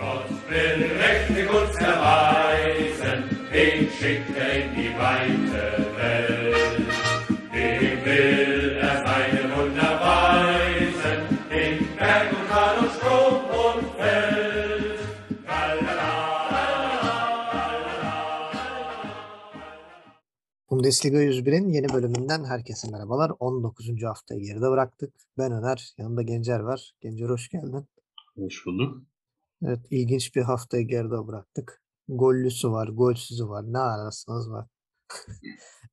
Gott will mächtig uns erweisen, den schickt er in die weite Welt. Dem will er seine Wunder weisen, in Berg und Tal und Strom und Feld. Bundesliga 101'in yeni bölümünden herkese merhabalar. 19. haftayı geride bıraktık. Ben Öner, yanımda Gencer var. Gencer hoş geldin. Hoş bulduk. Evet, ilginç bir haftayı geride bıraktık. Gollüsü var, golsüzü var. Ne ararsanız var.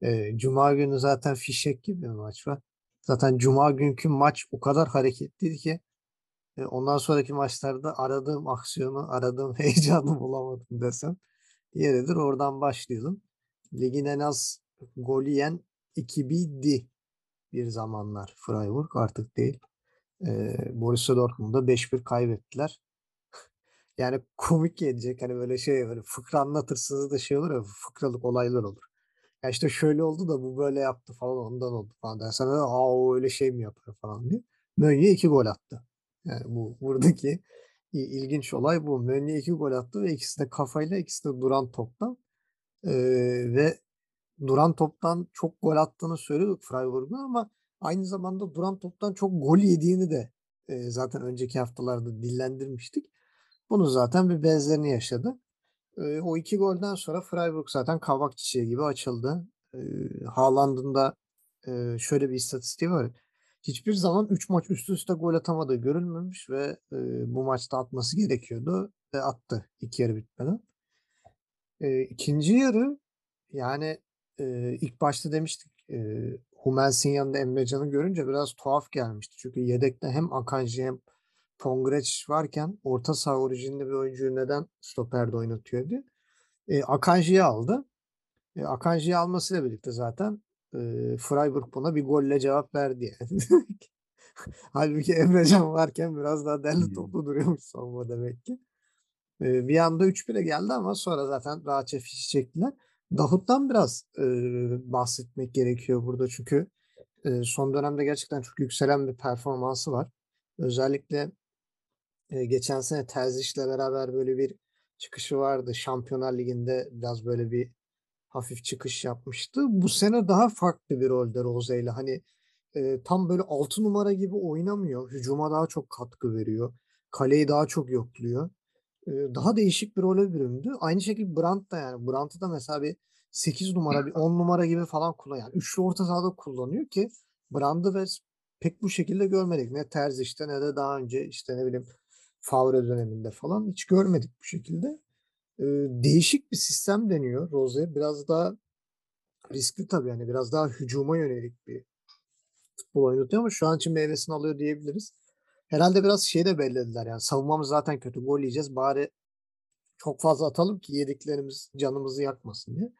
Cuma günü zaten fişek gibi bir maç var. Zaten Cuma günkü maç o kadar hareketliydi ki e, ondan sonraki maçlarda aradığım aksiyonu, aradığım heyecanı bulamadım desem. Yeridir. Oradan başlayalım. Ligin en az gol yiyen ekibiydi bir zamanlar Freiburg artık değil. Ee, Borussia Dortmund'da 5-1 kaybettiler. Yani komik gelecek hani böyle şey böyle fıkra anlatırsınız da şey olur ya fıkralık olaylar olur. Ya işte şöyle oldu da bu böyle yaptı falan ondan oldu falan dersen aa o öyle şey mi yapar falan diye. Mönye iki gol attı. Yani bu buradaki ilginç olay bu. Mönye iki gol attı ve ikisi de kafayla ikisi de duran toptan. Ee, ve duran toptan çok gol attığını söylüyorduk Freiburg'un ama aynı zamanda duran toptan çok gol yediğini de e, zaten önceki haftalarda dillendirmiştik. Bunu zaten bir benzerini yaşadı. O iki golden sonra Freiburg zaten kavak çiçeği gibi açıldı. Haaland'ın da şöyle bir istatistiği var. Hiçbir zaman 3 maç üst üste gol atamadığı görülmemiş ve bu maçta atması gerekiyordu ve attı iki yarı bitmeden. E, ikinci yarı yani ilk başta demiştik Hummels'in yanında Emrecan'ı görünce biraz tuhaf gelmişti. Çünkü yedekte hem Akanji hem Pongreç varken orta saha orijinli bir oyuncuyu neden stoperde oynatıyor diye. E, Akanji'yi aldı. E, Akanji'yi almasıyla birlikte zaten e, Freiburg buna bir golle cevap verdi yani. Halbuki Emrecan varken biraz daha derli Hmm. toplu duruyormuş savunma demek ki. E, bir anda 3-1'e geldi ama sonra zaten rahatça fişi çektiler. Davut'tan biraz e, bahsetmek gerekiyor burada çünkü e, son dönemde gerçekten çok yükselen bir performansı var. Özellikle e, geçen sene Terzic'le beraber böyle bir çıkışı vardı. Şampiyonlar Ligi'nde biraz böyle bir hafif çıkış yapmıştı. Bu sene daha farklı bir rolde Rose ile. Hani e, tam böyle 6 numara gibi oynamıyor. Hücuma daha çok katkı veriyor. Kaleyi daha çok yokluyor. E, daha değişik bir role büründü. Aynı şekilde Brandt da yani. Brandt'ı da mesela bir 8 numara, bir 10 numara gibi falan kullanıyor. Yani üçlü orta sahada kullanıyor ki Brandt'ı ve pek bu şekilde görmedik. Ne Terzic'te ne de daha önce işte ne bileyim Favre döneminde falan hiç görmedik bu şekilde. Ee, değişik bir sistem deniyor Rose. Biraz daha riskli tabii yani biraz daha hücuma yönelik bir futbol oynatıyor ama şu an için meyvesini alıyor diyebiliriz. Herhalde biraz şey de bellediler yani savunmamız zaten kötü gol yiyeceğiz bari çok fazla atalım ki yediklerimiz canımızı yakmasın diye.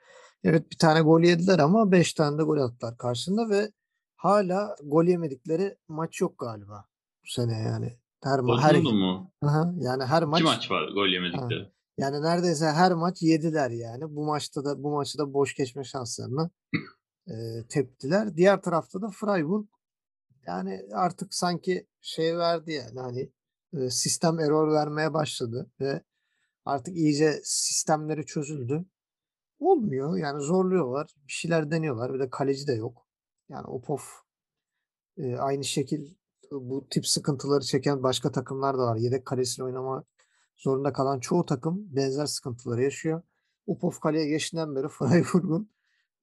Evet bir tane gol yediler ama 5 tane de gol attılar karşında ve hala gol yemedikleri maç yok galiba bu sene yani. Her, ma- her mu? Aha, yani her maç İki maç var gol yemedikleri. yani neredeyse her maç yediler yani. Bu maçta da bu maçı da boş geçme şanslarını e, teptiler. Diğer tarafta da Freiburg yani artık sanki şey verdi yani hani e, sistem error vermeye başladı ve artık iyice sistemleri çözüldü. Olmuyor yani zorluyorlar. Bir şeyler deniyorlar. Bir de kaleci de yok. Yani Opov e, aynı şekil bu tip sıkıntıları çeken başka takımlar da var. Yedek kalesiyle oynama zorunda kalan çoğu takım benzer sıkıntıları yaşıyor. Upov kaleye geçtiğinden beri Freiburg'un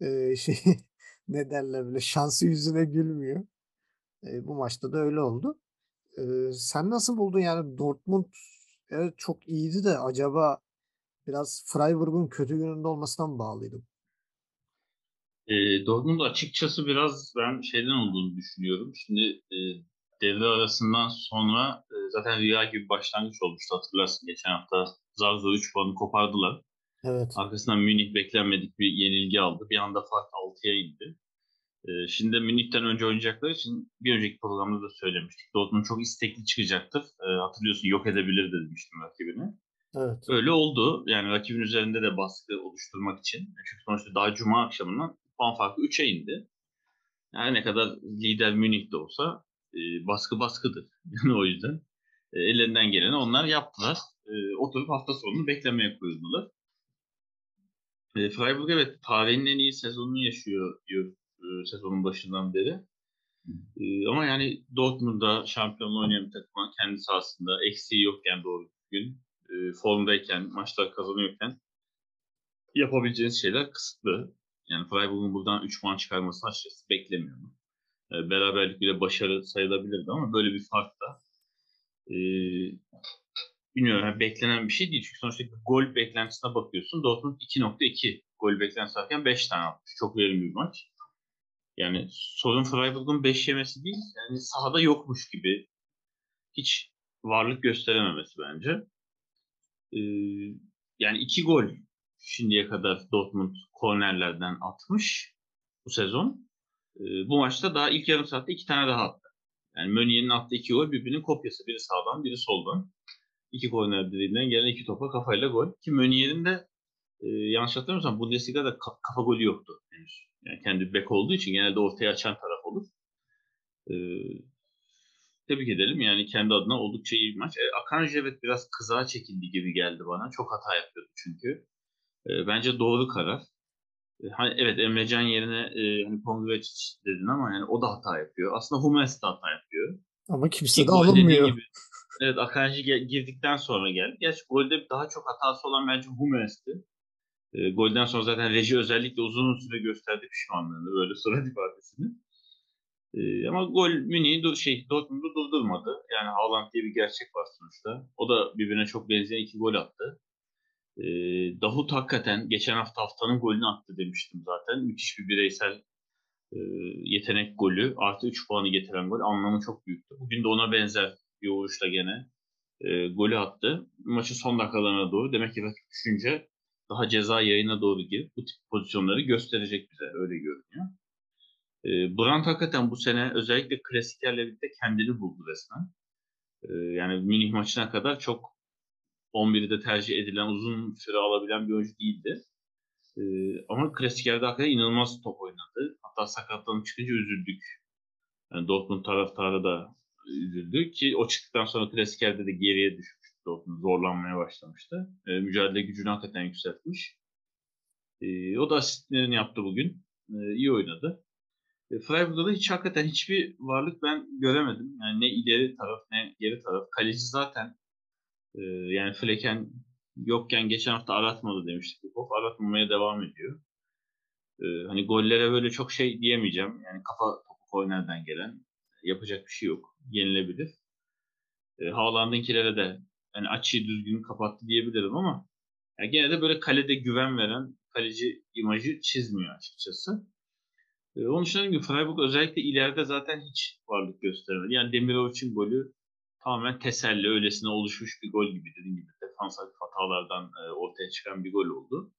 e, şey ne derler böyle şansı yüzüne gülmüyor. E, bu maçta da öyle oldu. E, sen nasıl buldun yani Dortmund evet çok iyiydi de acaba biraz Freiburg'un kötü gününde olmasına mı bağlıydı? E, Dortmund açıkçası biraz ben şeyden olduğunu düşünüyorum. Şimdi e, devre arasından sonra e, zaten rüya gibi başlangıç olmuştu hatırlarsın. Geçen hafta zar zor 3 puanı kopardılar. Evet. Arkasından Münih beklenmedik bir yenilgi aldı. Bir anda fark 6'ya indi. E, şimdi Münih'ten önce oynayacakları için bir önceki programda da söylemiştik. Dortmund çok istekli çıkacaktır. E, hatırlıyorsun yok edebilir de demiştim rakibini. Evet. Öyle oldu. Yani rakibin üzerinde de baskı oluşturmak için. Çünkü sonuçta daha cuma akşamından puan farkı 3'e indi. Yani ne kadar lider Münih de olsa e, baskı baskıdır. Yani o yüzden e, ellerinden geleni onlar yaptılar. E, oturup hafta sonunu beklemeye koyuldular. E, Freiburg evet tarihin en iyi sezonunu yaşıyor diyor e, sezonun başından beri. E, ama yani Dortmund'da şampiyonluğu oynayan bir takıma kendi sahasında eksiği yokken doğru düzgün e, formdayken, maçlar kazanıyorken yapabileceğiniz şeyler kısıtlı. Yani Freiburg'un buradan 3 puan çıkarmasını açıkçası beklemiyorum. E, beraberlik bile başarı sayılabilirdi ama böyle bir fark da e, bilmiyorum yani beklenen bir şey değil. Çünkü sonuçta gol beklentisine bakıyorsun. Dortmund 2.2 gol beklentisi varken 5 tane atmış. Çok verimli bir maç. Yani sorun Freiburg'un 5 yemesi değil. Yani sahada yokmuş gibi hiç varlık gösterememesi bence. Ee, yani 2 gol şimdiye kadar Dortmund kornerlerden atmış bu sezon. Ee, bu maçta daha ilk yarım saatte 2 tane daha attı. Yani Meunier'in attığı 2 gol birbirinin kopyası. Biri sağdan biri soldan iki korner direğinden gelen iki topa kafayla gol. Ki Meunier'in de e, yanlış hatırlamıyorsam Bundesliga'da ka- kafa golü yoktu henüz. Yani kendi bek olduğu için genelde ortaya açan taraf olur. E, tebrik edelim. Yani kendi adına oldukça iyi bir maç. E, Akanji evet biraz kızağa çekildi gibi geldi bana. Çok hata yapıyordu çünkü. E, bence doğru karar. Hani evet Emrecan yerine e, hani Pongracic dedin ama yani o da hata yapıyor. Aslında Hummels de hata yapıyor. Ama kimse Ki de alınmıyor. gibi, evet Akanji girdikten sonra geldi. Gerçi golde daha çok hatası olan bence Hummels'ti. E, golden sonra zaten Reji özellikle uzun süre gösterdi pişmanlığını böyle surat ifadesini. E, ama gol Münih'i şey, Dortmund'u durdurmadı. Yani Haaland diye bir gerçek var sonuçta. O da birbirine çok benzeyen iki gol attı. E, Davut hakikaten geçen hafta haftanın golünü attı demiştim zaten. Müthiş bir bireysel e, yetenek golü artı 3 puanı getiren gol anlamı çok büyüktü. Bugün de ona benzer bir vuruşla gene e, golü attı. Maçın son dakikalarına doğru demek ki rakip düşünce daha ceza yayına doğru girip bu tip pozisyonları gösterecek bize öyle görünüyor. E, Brandt hakikaten bu sene özellikle klasiklerle birlikte kendini buldu resmen. E, yani Münih maçına kadar çok 11'de tercih edilen uzun süre alabilen bir oyuncu değildi. Ee, ama klasiklerde hakikaten inanılmaz top oynadı. Hatta sakatlanıp çıkınca üzüldük. Yani Dortmund taraftarı da üzüldü ki o çıktıktan sonra klasiklerde de geriye düşmüştü. Dortmund zorlanmaya başlamıştı. Ee, mücadele gücünü hakikaten yükseltmiş. Ee, o da asistlerini yaptı bugün. Ee, iyi oynadı. E, Freiburg'da da hiç hakikaten hiçbir varlık ben göremedim. Yani ne ileri taraf ne geri taraf. Kaleci zaten e, yani Flecken yokken geçen hafta aratmadı demiştik. Hop aratmamaya devam ediyor. Ee, hani gollere böyle çok şey diyemeyeceğim. Yani kafa topu kornerden gelen yapacak bir şey yok. Yenilebilir. Ee, Haaland'ınkilere de yani açıyı düzgün kapattı diyebilirim ama yani gene de böyle kalede güven veren kaleci imajı çizmiyor açıkçası. Ee, onun için dediğim gibi Freiburg özellikle ileride zaten hiç varlık göstermedi. Yani Demirovic'in golü tamamen teselli öylesine oluşmuş bir gol gibi dediğim gibi defans hatalardan e, ortaya çıkan bir gol oldu.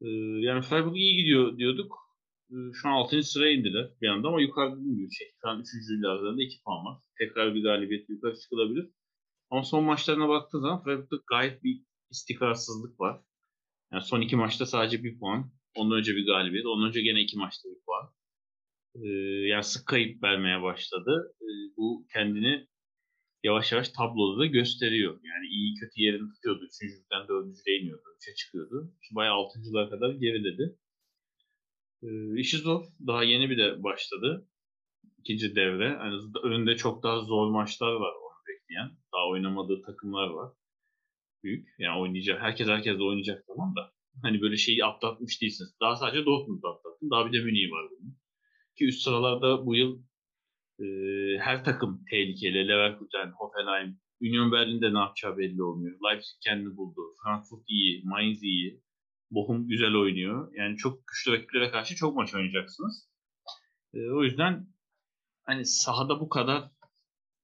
E, yani Freiburg iyi gidiyor diyorduk. E, şu an 6. sıraya indiler bir anda ama yukarıda dediğim gibi şey, şu an 3. aralarında 2 puan var. Tekrar bir galibiyet yukarı çıkılabilir. Ama son maçlarına baktığı zaman Freiburg'da gayet bir istikrarsızlık var. Yani son iki maçta sadece bir puan. Ondan önce bir galibiyet. Ondan önce gene iki maçta bir puan. E, yani sık kayıp vermeye başladı. E, bu kendini yavaş yavaş tabloda da gösteriyor. Yani iyi kötü yerini tutuyordu. Üçüncülükten dördüncüye iniyordu. Üçe çıkıyordu. Şimdi bayağı altıncılara kadar geriledi. Ee, işi zor. Daha yeni bir de başladı. İkinci devre. Yani önünde çok daha zor maçlar var onu bekleyen. Daha oynamadığı takımlar var. Büyük. Yani oynayacak. Herkes herkes de oynayacak tamam da. Hani böyle şeyi atlatmış değilsiniz. Daha sadece Dortmund'da atlattın. Daha bir de Münih'i var bunun. Ki üst sıralarda bu yıl e, her takım tehlikeli. Leverkusen, Hoffenheim, Union Berlin'de ne yapacağı belli olmuyor. Leipzig kendini buldu. Frankfurt iyi, Mainz iyi. Bochum güzel oynuyor. Yani çok güçlü rakiplere karşı çok maç oynayacaksınız. E, o yüzden hani sahada bu kadar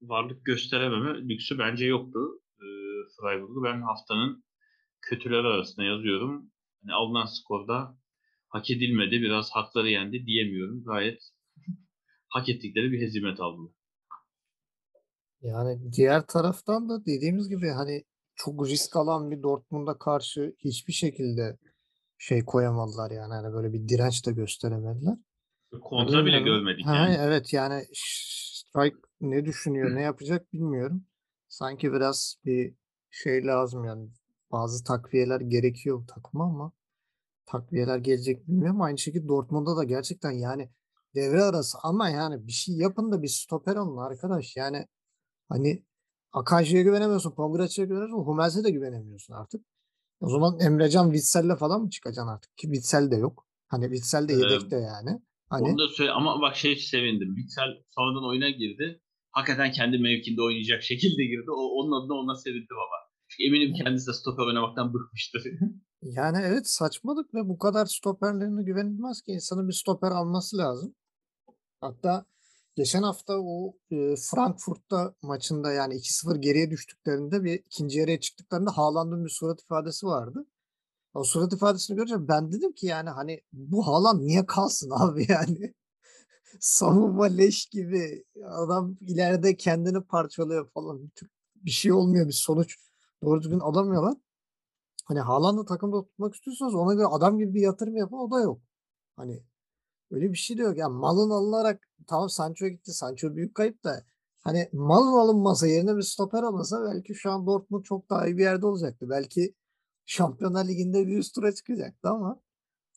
varlık gösterememe lüksü bence yoktu. E, Freiburg'u ben haftanın kötüler arasında yazıyorum. Hani alınan skorda hak edilmedi, biraz hakları yendi diyemiyorum. Gayet hak ettikleri bir hezimet aldılar. Yani diğer taraftan da dediğimiz gibi hani çok risk alan bir Dortmund'a karşı hiçbir şekilde şey koyamadılar yani hani böyle bir direnç de gösteremediler. Kontra bile Bilmiyorum. görmedik Ha, yani. evet yani Strike ne düşünüyor, ne yapacak bilmiyorum. Sanki biraz bir şey lazım yani. Bazı takviyeler gerekiyor bu takıma ama takviyeler gelecek bilmiyorum. Aynı şekilde Dortmund'da da gerçekten yani devre arası ama yani bir şey yapın da bir stoper alın arkadaş. Yani hani Akanji'ye güvenemiyorsun, Pongraç'ya güvenemiyorsun, Hummels'e de güvenemiyorsun artık. O zaman Emrecan Witsel'le falan mı çıkacaksın artık? Ki Witsel de yok. Hani Witsel de Ee, yedekte yani. Hani Onu da söyle ama bak şey sevindim. Witsel sonradan oyuna girdi. Hakikaten kendi mevkinde oynayacak şekilde girdi. O, onun adına ona sevindim ama. Çünkü eminim kendisi de stoper oynamaktan bıkmıştır. yani evet saçmalık ve bu kadar stoperlerine güvenilmez ki insanın bir stoper alması lazım. Hatta geçen hafta o e, Frankfurt'ta maçında yani 2-0 geriye düştüklerinde bir ikinci yarıya çıktıklarında Haaland'ın bir surat ifadesi vardı. O surat ifadesini görünce ben dedim ki yani hani bu Haaland niye kalsın abi yani. Savunma leş gibi. Adam ileride kendini parçalıyor falan. Bir, şey olmuyor bir sonuç. Doğru düzgün alamıyorlar. Hani Haaland'ı takımda tutmak istiyorsanız ona göre adam gibi bir yatırım yapın o da yok. Hani öyle bir şey de yok. Yani malın alınarak tamam Sancho gitti. Sancho büyük kayıp da hani malın alınmasa yerine bir stoper alınsa belki şu an Dortmund çok daha iyi bir yerde olacaktı. Belki Şampiyonlar Ligi'nde bir üst tura çıkacaktı ama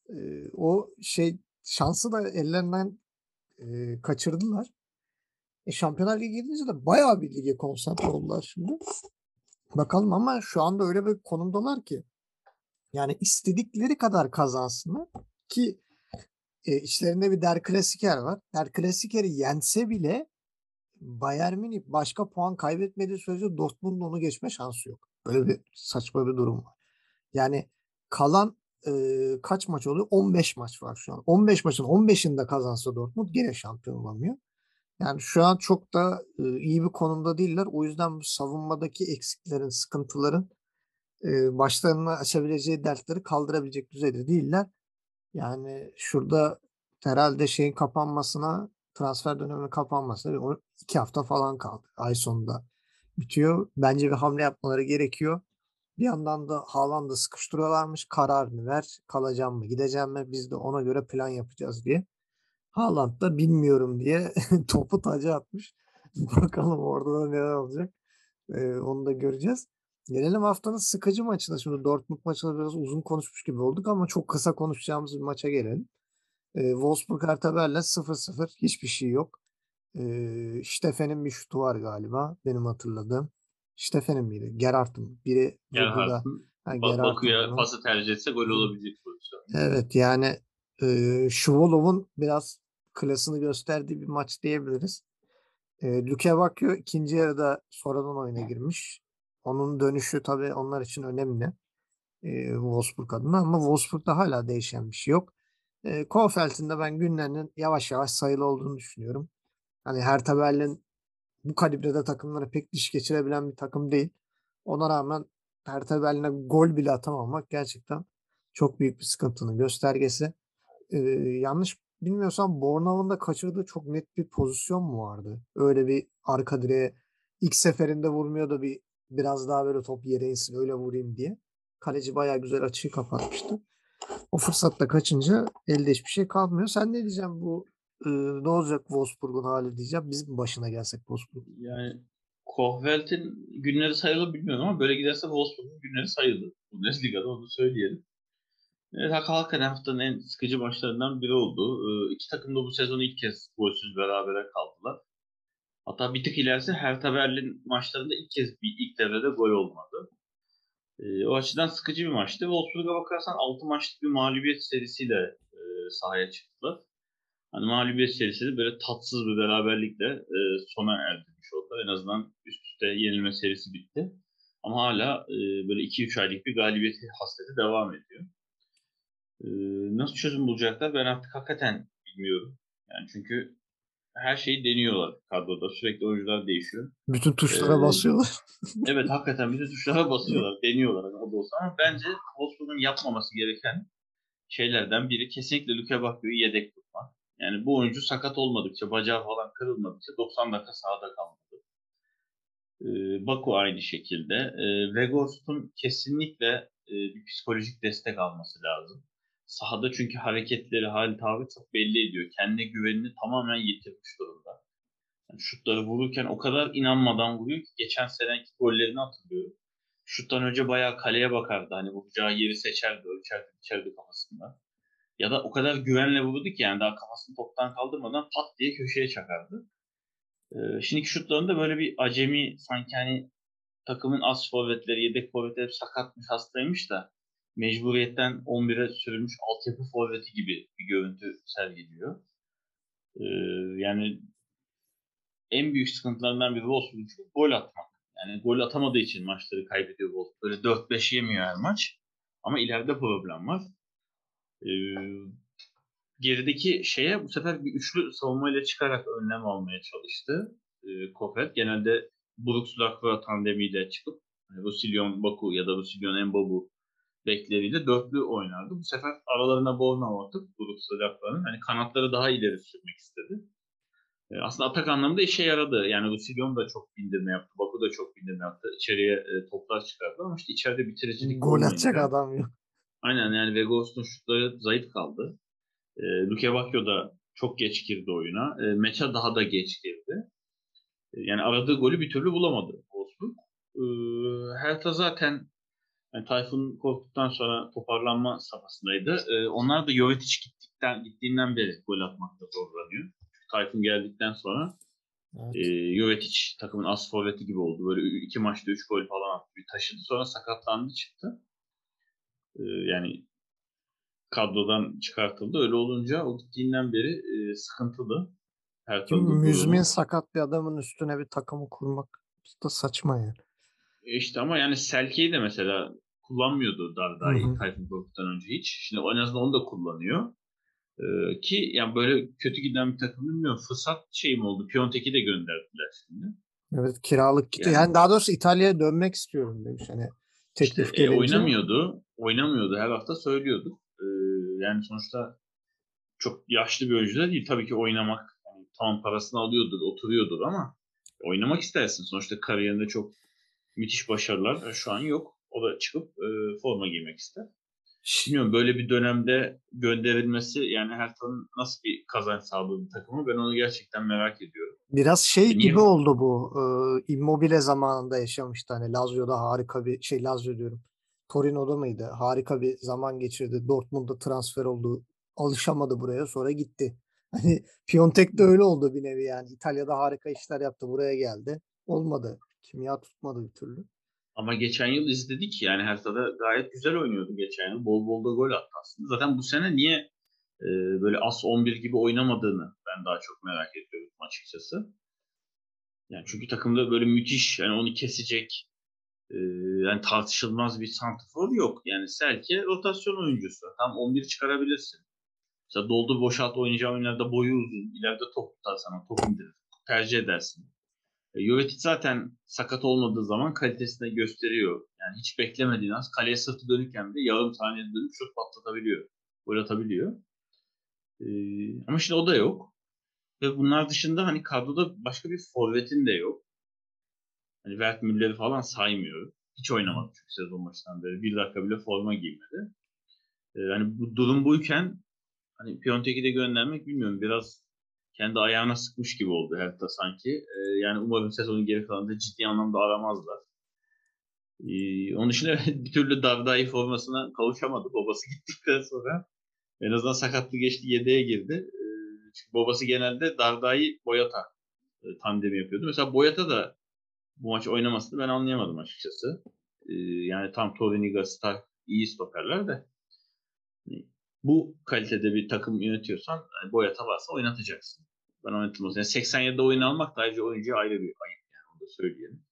e, o şey şansı da ellerinden e, kaçırdılar. E, Şampiyonlar Ligi gidince de bayağı bir lige konsantre oldular şimdi. Bakalım ama şu anda öyle bir konumdalar ki yani istedikleri kadar kazansınlar ki e, içlerinde bir Der Klasiker var. Der Klasiker'i yense bile Bayern Münih başka puan kaybetmediği sürece Dortmund'un onu geçme şansı yok. Böyle bir saçma bir durum var. Yani kalan e, kaç maç oluyor? 15 maç var şu an. 15 maçın 15'inde kazansa Dortmund gene şampiyon olamıyor. Yani şu an çok da e, iyi bir konumda değiller. O yüzden bu savunmadaki eksiklerin, sıkıntıların e, başlarına açabileceği dertleri kaldırabilecek düzeyde değiller. Yani şurada herhalde şeyin kapanmasına, transfer döneminin kapanmasına iki hafta falan kaldı. Ay sonunda bitiyor. Bence bir hamle yapmaları gerekiyor. Bir yandan da Haaland'ı sıkıştırıyorlarmış. Kararını ver. Kalacağım mı, gideceğim mi? Biz de ona göre plan yapacağız diye. Haaland da bilmiyorum diye topu taca atmış. Bakalım orada da neler olacak. Ee, onu da göreceğiz. Gelelim haftanın sıkıcı maçına. Şimdi Dortmund maçını biraz uzun konuşmuş gibi olduk ama çok kısa konuşacağımız bir maça gelelim. Ee, Wolfsburg Hertha Berlin 0-0. Hiçbir şey yok. Ee, Steffen'in bir şutu var galiba. Benim hatırladığım. Steffen'in miydi? Gerard'ın. Biri vurdu da. Gerhardt'ın Ha, Ba- Gerard'ın Baku'ya bunu. pası tercih etse gol olabilecek pozisyon. Evet yani e, Şuvalov'un biraz klasını gösterdiği bir maç diyebiliriz. E, Luke Bakio ikinci yarıda sonradan oyuna girmiş. Onun dönüşü tabii onlar için önemli. E, Wolfsburg adına ama Wolfsburg'da hala değişen bir şey yok. E, Kofeld'in de ben günlerinin yavaş yavaş sayılı olduğunu düşünüyorum. Hani Hertha Berlin bu kalibrede takımlara pek diş geçirebilen bir takım değil. Ona rağmen Hertha Berlin'e gol bile atamamak gerçekten çok büyük bir sıkıntının göstergesi. Ee, yanlış bilmiyorsam Bornav'ın da kaçırdığı çok net bir pozisyon mu vardı? Öyle bir arka direğe ilk seferinde vurmuyor da bir biraz daha böyle top yere insin öyle vurayım diye. Kaleci bayağı güzel açıyı kapatmıştı. O fırsatta kaçınca elde hiçbir şey kalmıyor. Sen ne diyeceksin bu e, ne olacak Wolfsburg'un hali diyeceğim. Bizim başına gelsek Wolfsburg. Yani Kohvelt'in günleri sayılı bilmiyorum ama böyle giderse Wolfsburg'un günleri sayılı. Bundesliga'da onu söyleyelim. Evet, hak- hakikaten haftanın en sıkıcı maçlarından biri oldu. Ee, iki takım da bu sezon ilk kez golsüz berabere kaldılar. Hatta bir tık ilerisi Hertha Berlin maçlarında ilk kez bir ilk devrede gol olmadı. Ee, o açıdan sıkıcı bir maçtı. Wolfsburg'a bakarsan 6 maçlık bir mağlubiyet serisiyle e, sahaya çıktılar. Hani mağlubiyet serisi de böyle tatsız bir beraberlikle e, sona erdirmiş oldular. En azından üst üste yenilme serisi bitti. Ama hala e, böyle 2-3 aylık bir galibiyet hasreti devam ediyor. E, nasıl çözüm bulacaklar ben artık hakikaten bilmiyorum. Yani çünkü her şeyi deniyorlar kadroda. Sürekli oyuncular değişiyor. Bütün tuşlara Ee, basıyorlar. Evet hakikaten bütün tuşlara basıyorlar, deniyorlar hani o da olsa ama bence Wolfsburg'un yapmaması gereken şeylerden biri kesinlikle Luke Bakio'yu yedek tutmak. Yani bu oyuncu sakat olmadıkça, bacağı falan kırılmadıkça 90 dakika sahada kalmalı. Ee, Baku aynı şekilde. Ee, Weghorst'un kesinlikle e, bir psikolojik destek alması lazım. Sahada çünkü hareketleri, hali tavrı çok belli ediyor. Kendine güvenini tamamen yitirmiş durumda. Yani şutları vururken o kadar inanmadan vuruyor ki geçen seneki gollerini hatırlıyorum. şuttan önce bayağı kaleye bakardı. Hani vuracağı yeri seçerdi, ölçerdi, biçerdi kafasında. Ya da o kadar güvenle vurdu ki yani daha kafasını toptan kaldırmadan pat diye köşeye çakardı. Ee, şimdiki şutlarında böyle bir acemi sanki hani takımın az forvetleri, yedek forvetleri hep sakatmış, hastaymış da mecburiyetten 11'e sürülmüş altyapı forveti gibi bir görüntü sergiliyor. Ee, yani en büyük sıkıntılarından biri Wolfsburg için gol atmak. Yani gol atamadığı için maçları kaybediyor Wolfsburg. Böyle 4-5 yemiyor her maç. Ama ileride problem var. Ee, gerideki şeye bu sefer bir üçlü savunmayla çıkarak önlem almaya çalıştı. Ee, Kofet genelde Brooks Lacroix tandemiyle çıkıp yani Roussillon Baku ya da Roussillon Mbabu bekleriyle dörtlü oynardı. Bu sefer aralarına Bornau atıp Brooks Lacroix'ın hani kanatları daha ileri sürmek istedi. Ee, aslında atak anlamında işe yaradı. Yani Roussillon da çok bindirme yaptı. Baku da çok bindirme yaptı. İçeriye e, toplar çıkardı ama işte içeride bitiricilik Gol atacak olmayınca- adam yok. Aynen yani Vegos'un şutları zayıf kaldı. E, Luke Bacchio da çok geç girdi oyuna. E, Meça daha da geç girdi. E, yani aradığı golü bir türlü bulamadı Wolfsburg. E, Hertha zaten yani Tayfun korktuktan sonra toparlanma safhasındaydı. E, onlar da Jovetic gittikten, gittiğinden beri gol atmakta zorlanıyor. Tayfun geldikten sonra Evet. e, Jovetic takımın as forveti gibi oldu. Böyle iki maçta üç gol falan attı. Bir taşıdı. Sonra sakatlandı çıktı. E, yani kadrodan çıkartıldı. Öyle olunca o gittiğinden beri e, sıkıntılı. Her müzmin durumu. sakat bir adamın üstüne bir takımı kurmak da saçma yani. E İşte ama yani Selke'yi de mesela kullanmıyordu Dardai. Tayfun Korkut'tan önce hiç. Şimdi en azından onu da kullanıyor. Ee, ki yani böyle kötü giden bir takım bilmiyorum. Fırsat şey mi oldu? Piontek'i de gönderdiler şimdi. Evet kiralık gitti. Yani- Yani daha doğrusu İtalya'ya dönmek istiyorum demiş. Hani İşte teklif e, gelince. oynamıyordu. Oynamıyordu. Her hafta söylüyorduk. Ee, yani sonuçta çok yaşlı bir oyuncu da değil. Tabii ki oynamak yani tamam parasını alıyordur, oturuyordur ama oynamak istersin. Sonuçta kariyerinde çok müthiş başarılar e, şu an yok. O da çıkıp e, forma giymek ister. Bilmiyorum böyle bir dönemde gönderilmesi yani Hertha'nın nasıl bir kazanç sağladığı takımı ben onu gerçekten merak ediyorum. Biraz şey Niye? gibi oldu bu. Ee, Immobile zamanında yaşamıştı. Hani Lazio'da harika bir şey Lazio diyorum. Torino'da mıydı? Harika bir zaman geçirdi. Dortmund'a transfer oldu. Alışamadı buraya sonra gitti. Hani Piontek de öyle oldu bir nevi yani. İtalya'da harika işler yaptı. Buraya geldi. Olmadı. Kimya tutmadı bir türlü. Ama geçen yıl izledik yani Hertha'da gayet güzel oynuyordu geçen yıl. Bol bol da gol attı aslında. Zaten bu sene niye e, böyle as 11 gibi oynamadığını ben daha çok merak ediyorum açıkçası. Yani çünkü takımda böyle müthiş yani onu kesecek e, yani tartışılmaz bir santrfor yok. Yani Selke rotasyon oyuncusu. Tam 11 çıkarabilirsin. Mesela doldur boşalt oynayacağı oyunlarda boyu uzun. ileride top tutar sana. Top indirir. Tercih edersin. E, Jovetic zaten sakat olmadığı zaman kalitesini gösteriyor. Yani hiç beklemediğin az kaleye sırtı dönükken de yarım saniyede dönüp şut patlatabiliyor. Gol atabiliyor. E, ama şimdi o da yok. Ve bunlar dışında hani kadroda başka bir forvetin de yok. Hani Wert Müller'i falan saymıyorum. Hiç oynamadı çünkü sezon başından beri. Bir dakika bile forma giymedi. E, hani bu durum buyken hani Piontek'i de göndermek bilmiyorum. Biraz kendi ayağına sıkmış gibi oldu Hertha sanki. Ee, yani umarım sezonun geri kalanında ciddi anlamda aramazlar. Ee, onun dışında bir türlü Dardai formasına kavuşamadı babası gittikten sonra. En azından sakatlı geçti yedeğe girdi. Ee, çünkü babası genelde Dardai Boyata e, tandemi yapıyordu. Mesela Boyata da bu maç oynamasını ben anlayamadım açıkçası. Ee, yani tam Toriniga, Stark iyi stoperler de. Hani bu kalitede bir takım yönetiyorsan yani Boyata varsa oynatacaksın. Ben oynatılmaz. Yani 87'de oyun almak da ayrıca oyuncuya ayrı bir ayıp yani onu da söyleyelim.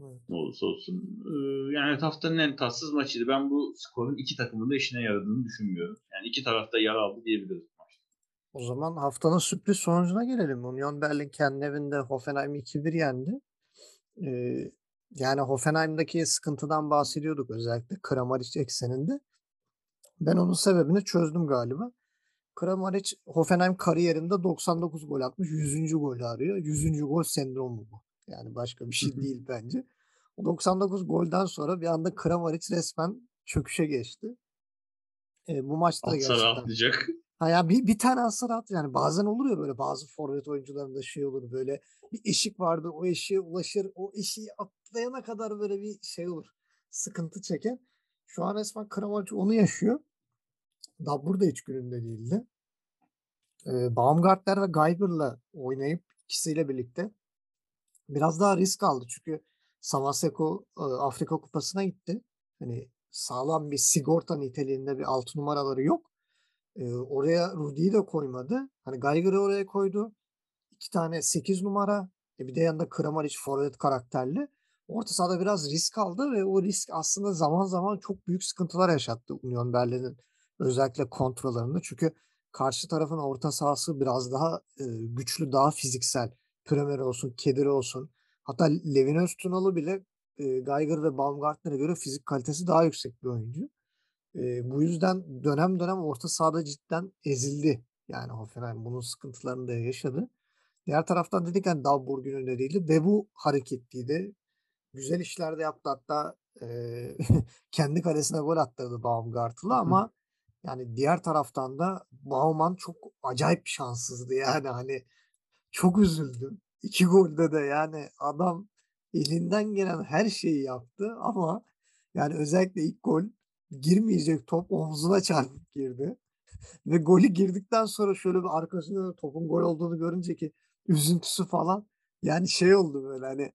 Evet. Ne olursa olsun. Ee, yani haftanın en tatsız maçıydı. Ben bu skorun iki takımın da işine yaradığını düşünmüyorum. Yani iki tarafta yara aldı diyebiliriz. O zaman haftanın sürpriz sonucuna gelelim. Union Berlin kendi evinde Hoffenheim 2-1 yendi. Ee, yani Hoffenheim'daki sıkıntıdan bahsediyorduk özellikle Kramaric ekseninde. Ben onun sebebini çözdüm galiba. Kramaric Hoffenheim kariyerinde 99 gol atmış. 100. golü arıyor. 100. gol sendromu bu. Yani başka bir şey değil bence. O 99 golden sonra bir anda Kramaric resmen çöküşe geçti. Ee, bu maçta da gerçekten rahatlayacak. Ha ya bir, bir tane hasar at yani bazen olur ya böyle bazı forvet oyuncularında şey olur böyle bir eşik vardır o eşiğe ulaşır o eşiği atlayana kadar böyle bir şey olur. sıkıntı çeken. Şu an resmen Kramaric onu yaşıyor. Dabur da hiç gününde değildi. Ee, Baumgartner ve Geiger'la oynayıp ikisiyle birlikte biraz daha risk aldı. Çünkü Samaseko e, Afrika Kupası'na gitti. Hani sağlam bir sigorta niteliğinde bir altı numaraları yok. Ee, oraya Rudy'yi de koymadı. Hani Geiger'ı oraya koydu. İki tane 8 numara. E bir de yanında Kramaric forvet karakterli. Orta sahada biraz risk aldı ve o risk aslında zaman zaman çok büyük sıkıntılar yaşattı Union Berlin'in özellikle kontrollerinde. Çünkü karşı tarafın orta sahası biraz daha e, güçlü, daha fiziksel. Premier olsun, Kedir olsun. Hatta Levin Öztunalı bile e, Geiger ve Baumgartner'e göre fizik kalitesi daha yüksek bir oyuncu. E, bu yüzden dönem dönem orta sahada cidden ezildi. Yani Hoffenheim bunun sıkıntılarını da yaşadı. Diğer taraftan dedik hani Dalburg gününde değildi. Ve bu hareketliydi. Güzel işler de yaptı. Hatta e, kendi kalesine gol attırdı Baumgart'la ama yani diğer taraftan da Bauman çok acayip şanssızdı. Yani hani çok üzüldüm. İki golde de yani adam elinden gelen her şeyi yaptı ama yani özellikle ilk gol girmeyecek top omzuna çarpıp girdi. Ve golü girdikten sonra şöyle bir arkasında topun gol olduğunu görünce ki üzüntüsü falan yani şey oldu böyle hani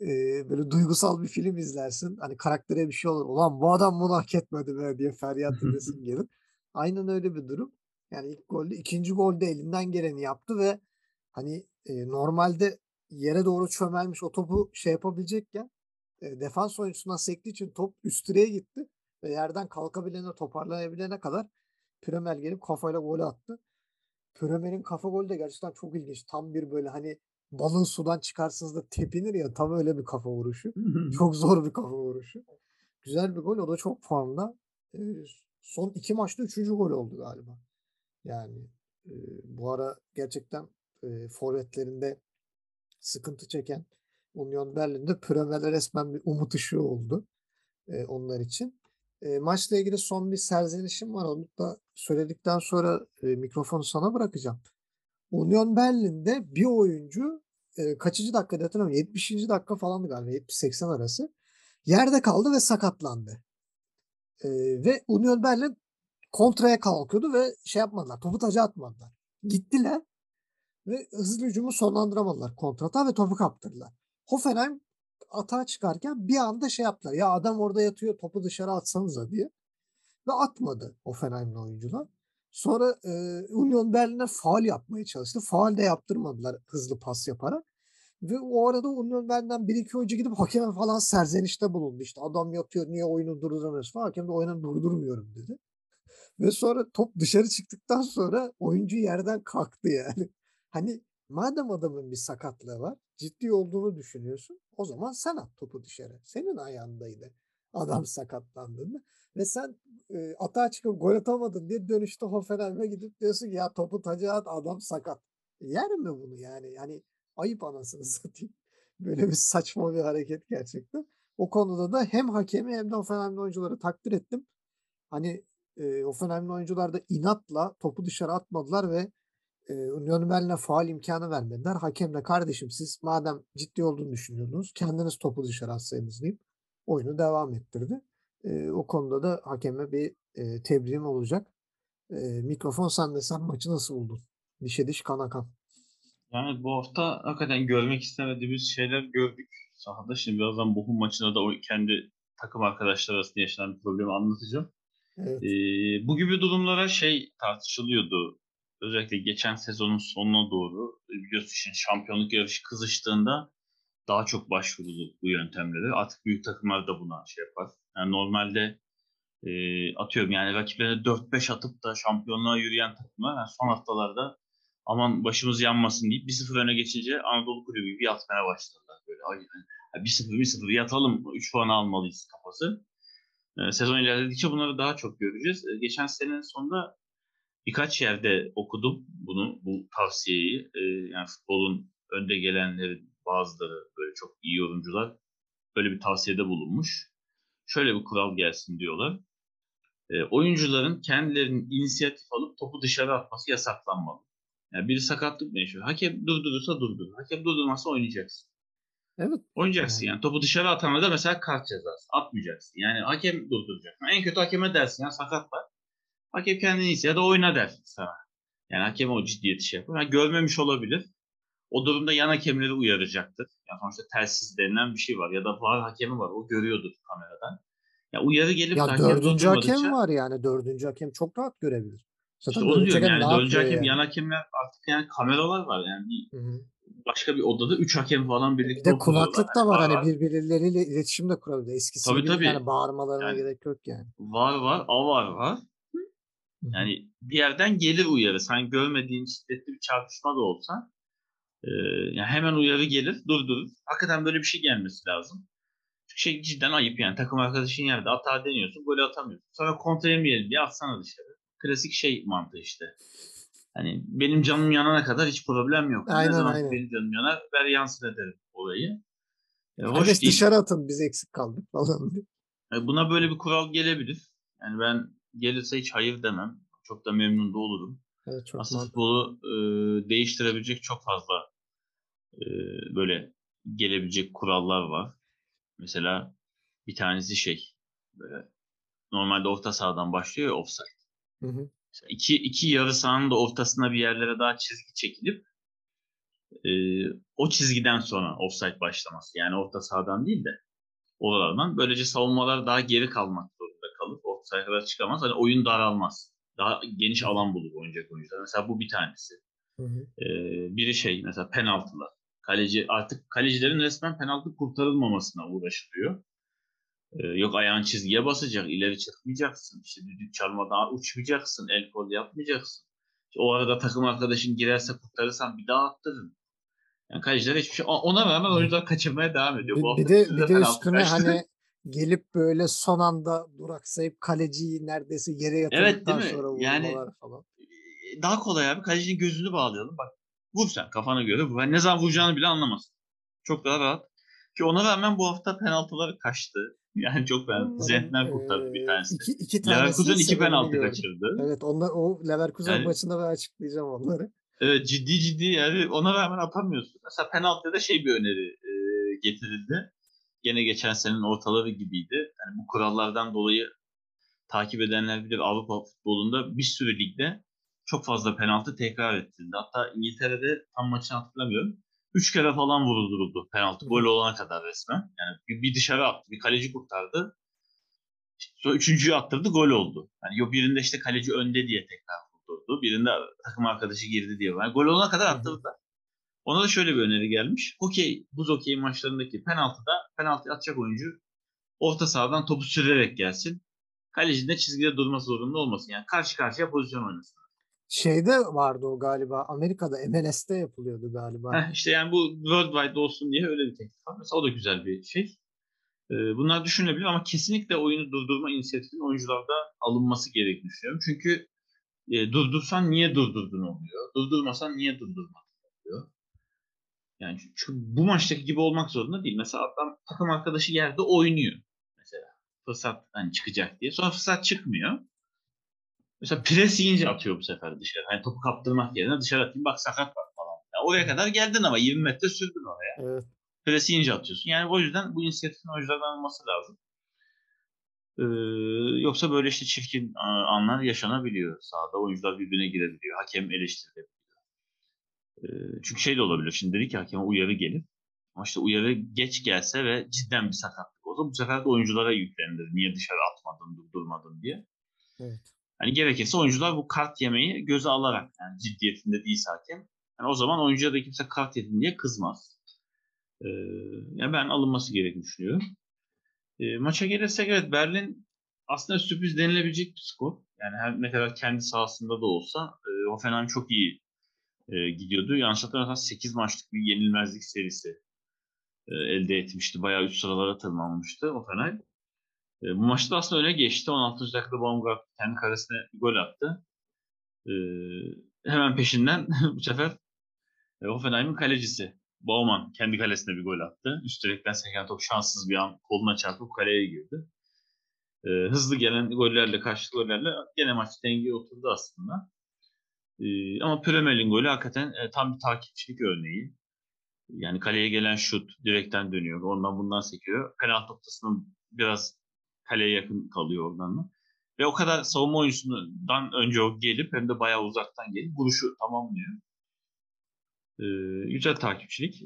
e, böyle duygusal bir film izlersin. Hani karaktere bir şey olur. Ulan bu adam bunu hak etmedi be diye feryat edesin gelir. Aynen öyle bir durum. Yani ilk golde, ikinci golde elinden geleni yaptı ve hani e, normalde yere doğru çömelmiş o topu şey yapabilecekken e, defans oyuncusuna sektiği için top üst direğe gitti ve yerden kalkabilene toparlanabilene kadar Premel gelip kafayla gol attı. Premel'in kafa golü de gerçekten çok ilginç. Tam bir böyle hani balın sudan çıkarsınız da tepinir ya tam öyle bir kafa vuruşu. çok zor bir kafa vuruşu. Güzel bir gol. O da çok formda. Son iki maçta üçüncü gol oldu galiba. Yani e, bu ara gerçekten e, forvetlerinde sıkıntı çeken Union Berlin'de Premel'e resmen bir umut ışığı oldu e, onlar için. E, maçla ilgili son bir serzenişim var. Onu da söyledikten sonra e, mikrofonu sana bırakacağım. Union Berlin'de bir oyuncu e, kaçıncı dakikada hatırlamıyorum. 70. dakika falandı galiba. 70-80 arası. Yerde kaldı ve sakatlandı. E, ve Union Berlin kontraya kalkıyordu ve şey yapmadılar. Topu taca atmadılar. Gittiler ve hızlı hücumu sonlandıramadılar kontrata ve topu kaptırdılar. Hoffenheim atağa çıkarken bir anda şey yaptılar. Ya adam orada yatıyor topu dışarı atsanıza diye. Ve atmadı Hoffenheim'li oyuncular. Sonra e, Union Berlin'e faal yapmaya çalıştı. Faal de yaptırmadılar hızlı pas yaparak. Ve o arada Union Berlin'den bir iki oyuncu gidip hakeme falan serzenişte bulundu. İşte adam yatıyor niye oyunu durduramıyorsun falan. Hakem de oyunu durdurmuyorum dedi. Ve sonra top dışarı çıktıktan sonra oyuncu yerden kalktı yani. Hani madem adamın bir sakatlığı var, ciddi olduğunu düşünüyorsun, o zaman sen at topu dışarı. Senin ayağındaydı adam sakatlandığında. Ve sen e, atağa çıkıp gol atamadın diye dönüşte Hoffenheim'e gidip diyorsun ki ya topu taca at adam sakat. Yer mi bunu yani? Yani ayıp anasını satayım. Böyle bir saçma bir hareket gerçekten. O konuda da hem hakemi hem de Hoffenheim'li oyuncuları takdir ettim. Hani e, Hoffenheim'li oyuncular da inatla topu dışarı atmadılar ve e, Union Berlin'e faal imkanı vermediler. Hakem de kardeşim siz madem ciddi olduğunu düşünüyordunuz kendiniz topu dışarı atsaydınız deyip oyunu devam ettirdi. E, o konuda da hakeme bir e, tebriğim olacak. E, mikrofon sende sen maçı nasıl buldun? Dişe diş kana kan. Yani bu hafta hakikaten görmek istemediğimiz şeyler gördük sahada. Şimdi birazdan Bochum maçında da o kendi takım arkadaşlar arasında yaşanan bir problemi anlatacağım. Evet. Ee, bu gibi durumlara şey tartışılıyordu. Özellikle geçen sezonun sonuna doğru biliyorsun şimdi şampiyonluk yarışı kızıştığında daha çok başvuruldu bu yöntemlere. Artık büyük takımlar da buna şey yapar. Yani normalde e, atıyorum yani rakiplerine 4-5 atıp da şampiyonluğa yürüyen takımlar yani son haftalarda aman başımız yanmasın deyip 1-0 öne geçince Anadolu Kulübü gibi yatmaya başladılar. Böyle ay, yani 1-0 1-0 yatalım 3 puan almalıyız kafası. Ee, sezon ilerledikçe bunları daha çok göreceğiz. Ee, geçen senenin sonunda birkaç yerde okudum bunu, bu tavsiyeyi. Ee, yani futbolun önde gelenleri bazıları böyle çok iyi yorumcular böyle bir tavsiyede bulunmuş. Şöyle bir kural gelsin diyorlar. E, oyuncuların kendilerinin inisiyatif alıp topu dışarı atması yasaklanmalı. Yani biri sakatlık mı yaşıyor? Hakem durdurursa durdur. Hakem durdurmazsa oynayacaksın. Evet. Oynayacaksın Yani. yani. Topu dışarı atana da mesela kart cezası. Atmayacaksın. Yani hakem durduracak. En kötü hakeme dersin ya sakat var. Hakem kendini iyisi ya da oyna dersin sana. Yani hakem o ciddiyeti şey yapıyor. Yani görmemiş olabilir. O durumda yan hakemleri uyaracaktır. Yani sonuçta telsiz denilen bir şey var. Ya da var hakemi var. O görüyordur kameradan. Ya uyarı gelip Ya dördüncü hakem var yani. Dördüncü hakem çok rahat görebilir. Zaten İşte onu diyorum yani yapıyor hakem yani? yan hakemler artık yani kameralar var yani bir, başka bir odada üç hakem falan Bir birlikte de oturuyorlar. kulaklık da var Var, hani birbirleriyle iletişim de kurabilir. Eskisi Tabii, gibi tabii. yani bağırmalarına Yani- gerek yok yani. var var avar var. Hı. Yani bir yerden gelir uyarı. Sen görmediğin şiddetli bir çarpışma da olsa e, yani hemen uyarı gelir durdurur. Hakikaten böyle bir şey gelmesi lazım. Çünkü şey cidden ayıp yani. Takım arkadaşın yerde hata deniyorsun. Golü atamıyorsun. Sonra kontra yemeyelim diye atsana dışarı. Klasik şey mantığı işte. Hani benim canım yanana kadar hiç problem yok. Aynen, ne zaman aynen. benim canım yanar ver yansın ederim olayı. E, hoş Kardeş değil. dışarı atın biz eksik kaldık falan diye. E, Buna böyle bir kural gelebilir. Yani ben gelirse hiç hayır demem. Çok da memnun da olurum. Evet çok Aslında mantıklı. futbolu e, değiştirebilecek çok fazla e, böyle gelebilecek kurallar var. Mesela bir tanesi şey böyle normalde orta sahadan başlıyor ya offside. Hı hı. İki, iki yarı sahanın da ortasına bir yerlere daha çizgi çekilip e, o çizgiden sonra offside başlaması. Yani orta sahadan değil de oralardan. Böylece savunmalar daha geri kalmak zorunda kalıp kadar çıkamaz. Hani oyun daralmaz. Daha geniş alan bulur oynayacak oyuncular. Mesela bu bir tanesi. Hı hı. Ee, biri şey mesela penaltılar. Kaleci artık kalecilerin resmen penaltı kurtarılmamasına uğraşılıyor. Ee, yok ayağın çizgiye basacak, ileri çıkmayacaksın, işte düdük çalmadan uçmayacaksın, el kol yapmayacaksın. İşte o arada takım arkadaşın girerse kurtarırsan bir daha attırın. Yani kaleciler hiçbir şey ona rağmen oyuncular kaçırmaya devam ediyor. Bir, bir de bir de üstüne hani gelip böyle son anda duraksayıp kaleciyi neredeyse yere Evet, yatırdıktan mi? sonra Yani- falan. Ee, daha kolay abi. Kalecinin gözünü bağlayalım. Bak vur sen kafana göre. vur. Ben ne zaman vuracağını bile anlamaz. Çok daha rahat. Ki ona rağmen bu hafta penaltıları kaçtı. Yani çok ben Onların, Zentner kurtardı bir eee, tanesi. iki, iki tanesi Leverkusen iki penaltı gördüm. kaçırdı. Evet onlar o Leverkusen Yani- maçında ben açıklayacağım onları. Evet ciddi ciddi yani ona rağmen atamıyorsun. Mesela penaltıda da şey bir öneri e, getirildi. Gene geçen senenin ortaları gibiydi. Yani bu kurallardan dolayı takip edenler bilir Avrupa futbolunda bir sürü ligde çok fazla penaltı tekrar ettirildi. Hatta İngiltere'de tam maçını hatırlamıyorum. Üç kere falan vurulduruldu penaltı. Gol olana kadar resmen. Yani bir, dışarı attı. Bir kaleci kurtardı. Sonra üçüncüyü attırdı gol oldu. Yani yok birinde işte kaleci önde diye tekrar vurdurdu. Birinde takım arkadaşı girdi diye. Yani gol olana kadar attırdılar. Ona da şöyle bir öneri gelmiş. Hokey, buz hokey maçlarındaki penaltıda penaltı atacak oyuncu orta sahadan topu sürerek gelsin. Kalecinin de çizgide durması zorunda olmasın. Yani karşı karşıya pozisyon oynasın. Şeyde vardı o galiba. Amerika'da MLS'te yapılıyordu galiba. Heh, işte yani bu worldwide olsun diye öyle bir teklif var. Mesela o da güzel bir şey. Ee, bunlar düşünülebilir ama kesinlikle oyunu durdurma inisiyatifinin oyuncularda alınması gerektiğini düşünüyorum. Çünkü e, durdursan niye durdurdun oluyor. Durdurmasan niye durdurmadın oluyor. Yani çünkü bu maçtaki gibi olmak zorunda değil. Mesela adam takım arkadaşı yerde oynuyor. Mesela fırsat hani çıkacak diye. Sonra fırsat çıkmıyor. Mesela pres yiyince atıyor bu sefer dışarı. Hani topu kaptırmak yerine dışarı atayım bak sakat var falan. Ya oraya kadar geldin ama 20 metre sürdün oraya. Evet. Pres yiyince atıyorsun. Yani o yüzden bu inisiyatifin oyunculardan alınması lazım. Ee, yoksa böyle işte çirkin anlar yaşanabiliyor sahada. Oyuncular birbirine girebiliyor. Hakem eleştirilebiliyor. Ee, çünkü şey de olabilir. Şimdi dedi ki hakeme uyarı gelir. Ama işte uyarı geç gelse ve cidden bir sakatlık olsa bu sefer de oyunculara yüklenir. Niye dışarı atmadın, durdurmadın diye. Evet. Hani gerekirse oyuncular bu kart yemeyi göze alarak yani ciddiyetinde değilse hakem. Yani o zaman oyuncuya da kimse kart yedin diye kızmaz. Ee, yani ben alınması gerektiğini düşünüyorum. Ee, maça gelirsek evet Berlin aslında sürpriz denilebilecek bir skor. Yani her ne kadar kendi sahasında da olsa e, Hoffenheim çok iyi e, gidiyordu. Yanlış hatırlamıyorsam 8 maçlık bir yenilmezlik serisi e, elde etmişti. Bayağı üst sıralara tırmanmıştı Hoffenheim. E, bu maçta aslında öne geçti. 16. dakikada Baumgart kendi karesine gol attı. E, hemen peşinden bu sefer e, Hoffenheim'in kalecisi Baumann kendi kalesine bir gol attı. Üst direkten seken top şanssız bir an koluna çarpıp kaleye girdi. E, hızlı gelen gollerle, karşılıklı gollerle gene maç dengeye oturdu aslında. E, ama Premier Lig'in golü hakikaten e, tam bir takipçilik örneği. Yani kaleye gelen şut direkten dönüyor. Ondan bundan sekiyor. Penaltı noktasının biraz kaleye yakın kalıyor oradan da. Ve o kadar savunma oyuncusundan önce o gelip hem de bayağı uzaktan gelip vuruşu tamamlıyor. Ee, güzel takipçilik.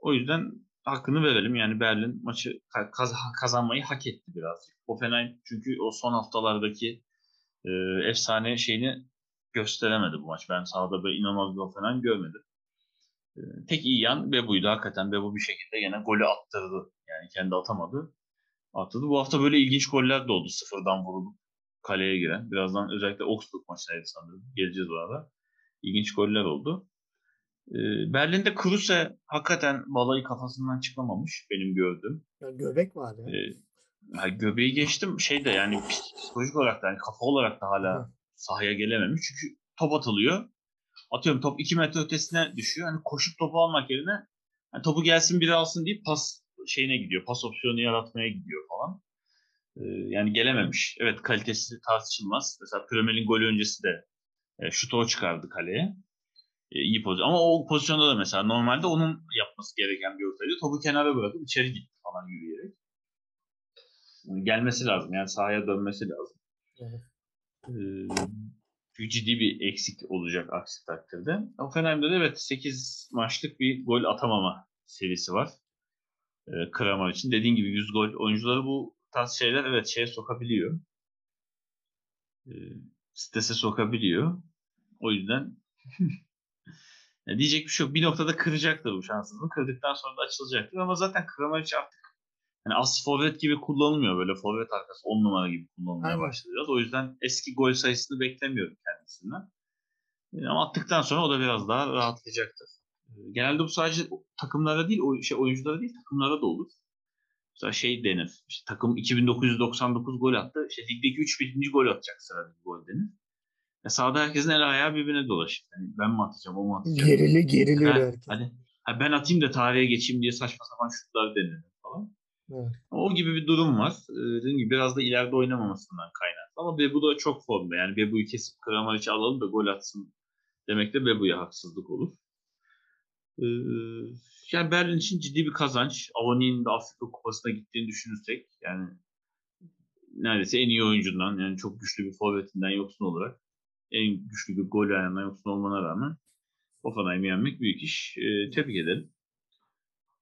O yüzden hakkını verelim. Yani Berlin maçı kaz- kazanmayı hak etti birazcık. Hoffenheim çünkü o son haftalardaki e, efsane şeyini gösteremedi bu maç. Ben sahada böyle inanılmaz bir Hoffenheim görmedim. E, tek iyi yan Bebu'ydu hakikaten. Bebu bir şekilde yine golü attırdı. Yani kendi atamadı. Attırdı. Bu hafta böyle ilginç goller de oldu. Sıfırdan vurulup kaleye giren. Birazdan özellikle Augsburg maçındaydı sanırım. Geleceğiz orada. İlginç goller oldu. Berlin'de Kruse hakikaten balayı kafasından çıkamamış benim gördüğüm. Ya göbek var ya. Ee, yani göbeği geçtim şey de yani psikolojik olarak da yani kafa olarak da hala sahaya gelememiş. Çünkü top atılıyor. Atıyorum top 2 metre ötesine düşüyor. Hani koşup topu almak yerine yani topu gelsin biri alsın deyip pas şeyine gidiyor. Pas opsiyonu yaratmaya gidiyor falan. Ee, yani gelememiş. Evet kalitesi tartışılmaz. Mesela Premier gol öncesi de e, şutu o çıkardı kaleye. E, iyi pozisyon. Ama o pozisyonda da mesela normalde onun yapması gereken bir ortaydı. Topu kenara bırakıp içeri gitti falan yürüyerek. Yani gelmesi lazım. Yani sahaya dönmesi lazım. Evet. Ee, ciddi bir eksik olacak aksi takdirde. Hoffenheim'de de evet 8 maçlık bir gol atamama serisi var. Ee, Kramer için. Dediğin gibi 100 gol oyuncuları bu tarz şeyler evet şeye sokabiliyor. Ee, strese sokabiliyor. O yüzden Yani diyecek bir şey yok. Bir noktada kıracaktır bu şansını. Kırdıktan sonra da açılacaktır. Ama zaten Kramaric artık yani as forvet gibi kullanılmıyor. Böyle forvet arkası 10 numara gibi kullanılmaya Aynen. başladı biraz. O yüzden eski gol sayısını beklemiyorum kendisinden. Yani ama attıktan sonra o da biraz daha rahatlayacaktır. Ee, genelde bu sadece takımlara değil, şey oyunculara değil takımlara da olur. Mesela şey denir. İşte takım 2999 gol attı. İşte ligdeki 3000. gol atacak sırada gol denir. Ya sahada herkesin el ayağı birbirine dolaşır. Yani ben mi atacağım, o mu atacak? Gerili geriliyor ha, herkes. Hani, ha ben atayım da tarihe geçeyim diye saçma sapan şutlar denir falan. Evet. O gibi bir durum var. Ee, dediğim gibi biraz da ileride oynamamasından kaynaklı. Ama Bebu da çok formda. Yani Bebu'yu kesip Kramaric'i alalım da gol atsın demek de Bebu'ya haksızlık olur. Ee, yani Berlin için ciddi bir kazanç. Avani'nin de Afrika Kupası'na gittiğini düşünürsek yani neredeyse en iyi oyuncundan yani çok güçlü bir forvetinden yoksun olarak en güçlü bir gol ayağına yoksun olmana rağmen Hoffenheim'i yenmek büyük iş. E, tebrik edelim.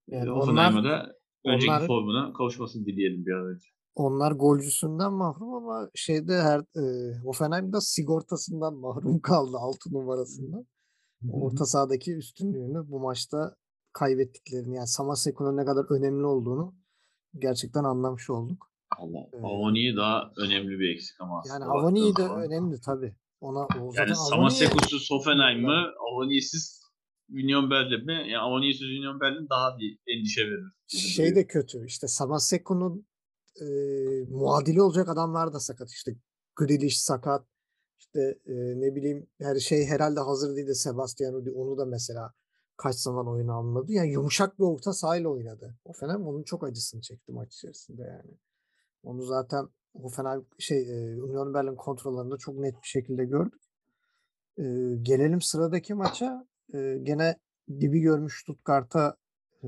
Yani Hoffenheim'a da önceki onlar, formuna kavuşmasını dileyelim bir an önce. Onlar golcüsünden mahrum ama şeyde her e, Hoffenheim'da sigortasından mahrum kaldı 6 numarasından. Orta sahadaki üstünlüğünü bu maçta kaybettiklerini yani Samaseko'nun ne kadar önemli olduğunu gerçekten anlamış olduk. Allah. Ee, daha önemli bir eksik ama Yani Avani de önemli tabii. Ona o yani Samasekus'uz Hoffenheim mı? Avani'siz Union Berlin mi? Yani Avani'siz Union Berlin daha bir endişe verir. Şey de kötü. İşte Samaseku'nun e, muadili olacak adamlar da sakat. İşte Grealish sakat. İşte e, ne bileyim her şey herhalde hazır değil de Sebastian Rudi onu da mesela kaç zaman oyuna almadı. Yani yumuşak bir orta sahayla oynadı. O Fener onun çok acısını çekti maç içerisinde yani. Onu zaten Hoffenheim şey e, Union Berlin kontrollerinde çok net bir şekilde gördük. E, gelelim sıradaki maça. E, gene dibi görmüş Stuttgart'a e,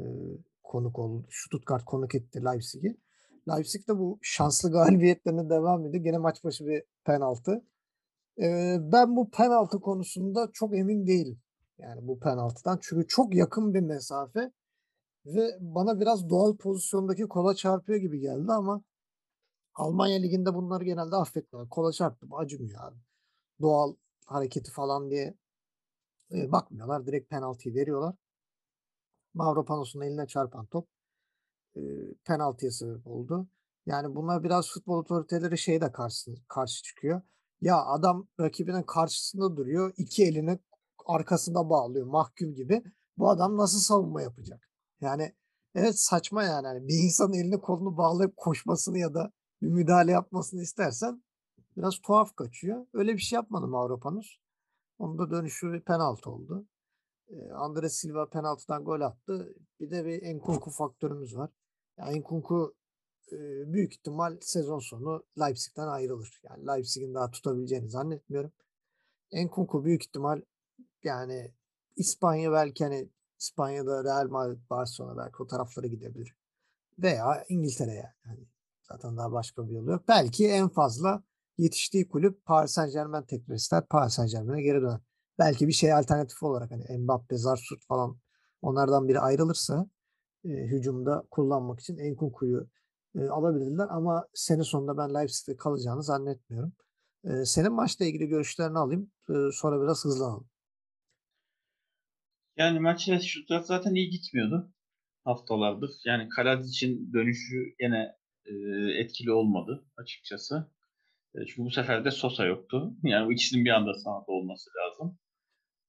konuk oldu. Stuttgart konuk etti Leipzig'i. Leipzig de bu şanslı galibiyetlerine devam ediyor. Gene maç başı bir penaltı. Ben bu penaltı konusunda çok emin değilim. Yani bu penaltıdan. Çünkü çok yakın bir mesafe ve bana biraz doğal pozisyondaki kola çarpıyor gibi geldi ama Almanya Ligi'nde bunları genelde affetmiyorlar. Kola çarptı mı acımıyor abi. Doğal hareketi falan diye bakmıyorlar. Direkt penaltıyı veriyorlar. Mavropanos'un eline çarpan top e, penaltıya sebep oldu. Yani bunlar biraz futbol otoriteleri şey de karşı, karşı çıkıyor. Ya adam rakibinin karşısında duruyor. iki elini arkasında bağlıyor mahkum gibi. Bu adam nasıl savunma yapacak? Yani evet saçma yani. yani bir insanın elini kolunu bağlayıp koşmasını ya da bir müdahale yapmasını istersen biraz tuhaf kaçıyor. Öyle bir şey yapmadı Mavropanos. Onun da dönüşü bir penaltı oldu. Ee, Andres Silva penaltıdan gol attı. Bir de bir Enkunku faktörümüz var. Yani Enkunku büyük ihtimal sezon sonu Leipzig'ten ayrılır. Yani Leipzig'in daha tutabileceğini zannetmiyorum. Enkunku büyük ihtimal yani İspanya belki hani İspanya'da Real Madrid, Barcelona belki o taraflara gidebilir. Veya İngiltere'ye yani. Hani zaten daha başka bir yolu yok. Belki en fazla yetiştiği kulüp Paris Saint Germain tekrar ister. Paris Saint Germain'e geri döner. Belki bir şey alternatif olarak hani Mbappe, Zarsut falan onlardan biri ayrılırsa e, hücumda kullanmak için Enkunku'yu e, alabilirler ama sene sonunda ben Leipzig'te kalacağını zannetmiyorum. E, senin maçla ilgili görüşlerini alayım. E, sonra biraz hızlanalım. Yani maçla Stuttgart zaten iyi gitmiyordu haftalardır. Yani Karadis için dönüşü yine e, etkili olmadı açıkçası. E, çünkü bu sefer de Sosa yoktu. Yani bu ikisinin bir anda sahada olması lazım.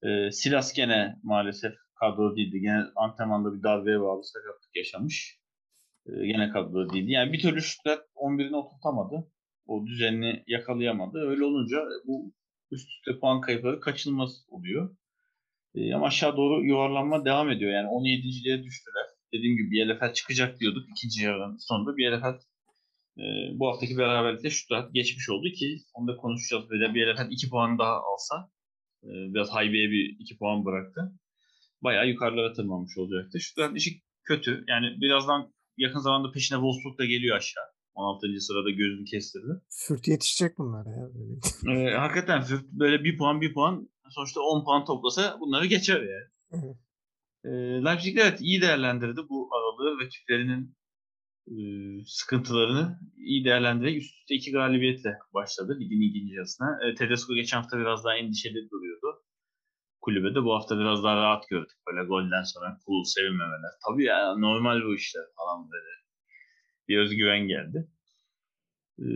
E, Silas gene maalesef kadro değildi. Gene antrenmanda bir darbeye bağlı sakatlık yaşamış. E, gene kadro değildi. Yani bir türlü Stuttgart 11'ini oturtamadı. O düzenini yakalayamadı. Öyle olunca bu üst üste puan kayıpları kaçınılmaz oluyor. E, ama aşağı doğru yuvarlanma devam ediyor. Yani 17.liğe düştüler. Dediğim gibi Bielefeld çıkacak diyorduk ikinci yarının sonunda. Bielefeld e, bu haftaki beraberlikte Stuttgart geçmiş oldu ki onu da konuşacağız. Böyle Bielefeld 2 puan daha alsa e, biraz Haybe'ye bir 2 puan bıraktı. Bayağı yukarılara tırmanmış olacaktı. Stuttgart işi kötü. Yani birazdan yakın zamanda peşine Wolfsburg da geliyor aşağı. 16. sırada gözünü kestirdi. Fürt yetişecek bunlar ya. Böyle. E, hakikaten Fürt böyle bir puan bir puan sonuçta 10 puan toplasa bunları geçer yani. e, Leipzig evet iyi değerlendirdi bu aralığı ve rakiplerinin e, sıkıntılarını iyi değerlendirerek üst üste iki galibiyetle başladı ligin ikinci yarısına. E, Tedesco geçen hafta biraz daha endişeli duruyordu. Kulübede bu hafta biraz daha rahat gördük. Böyle golden sonra cool sevinmemeler. Tabii ya normal bu işler falan böyle. Bir özgüven geldi. E,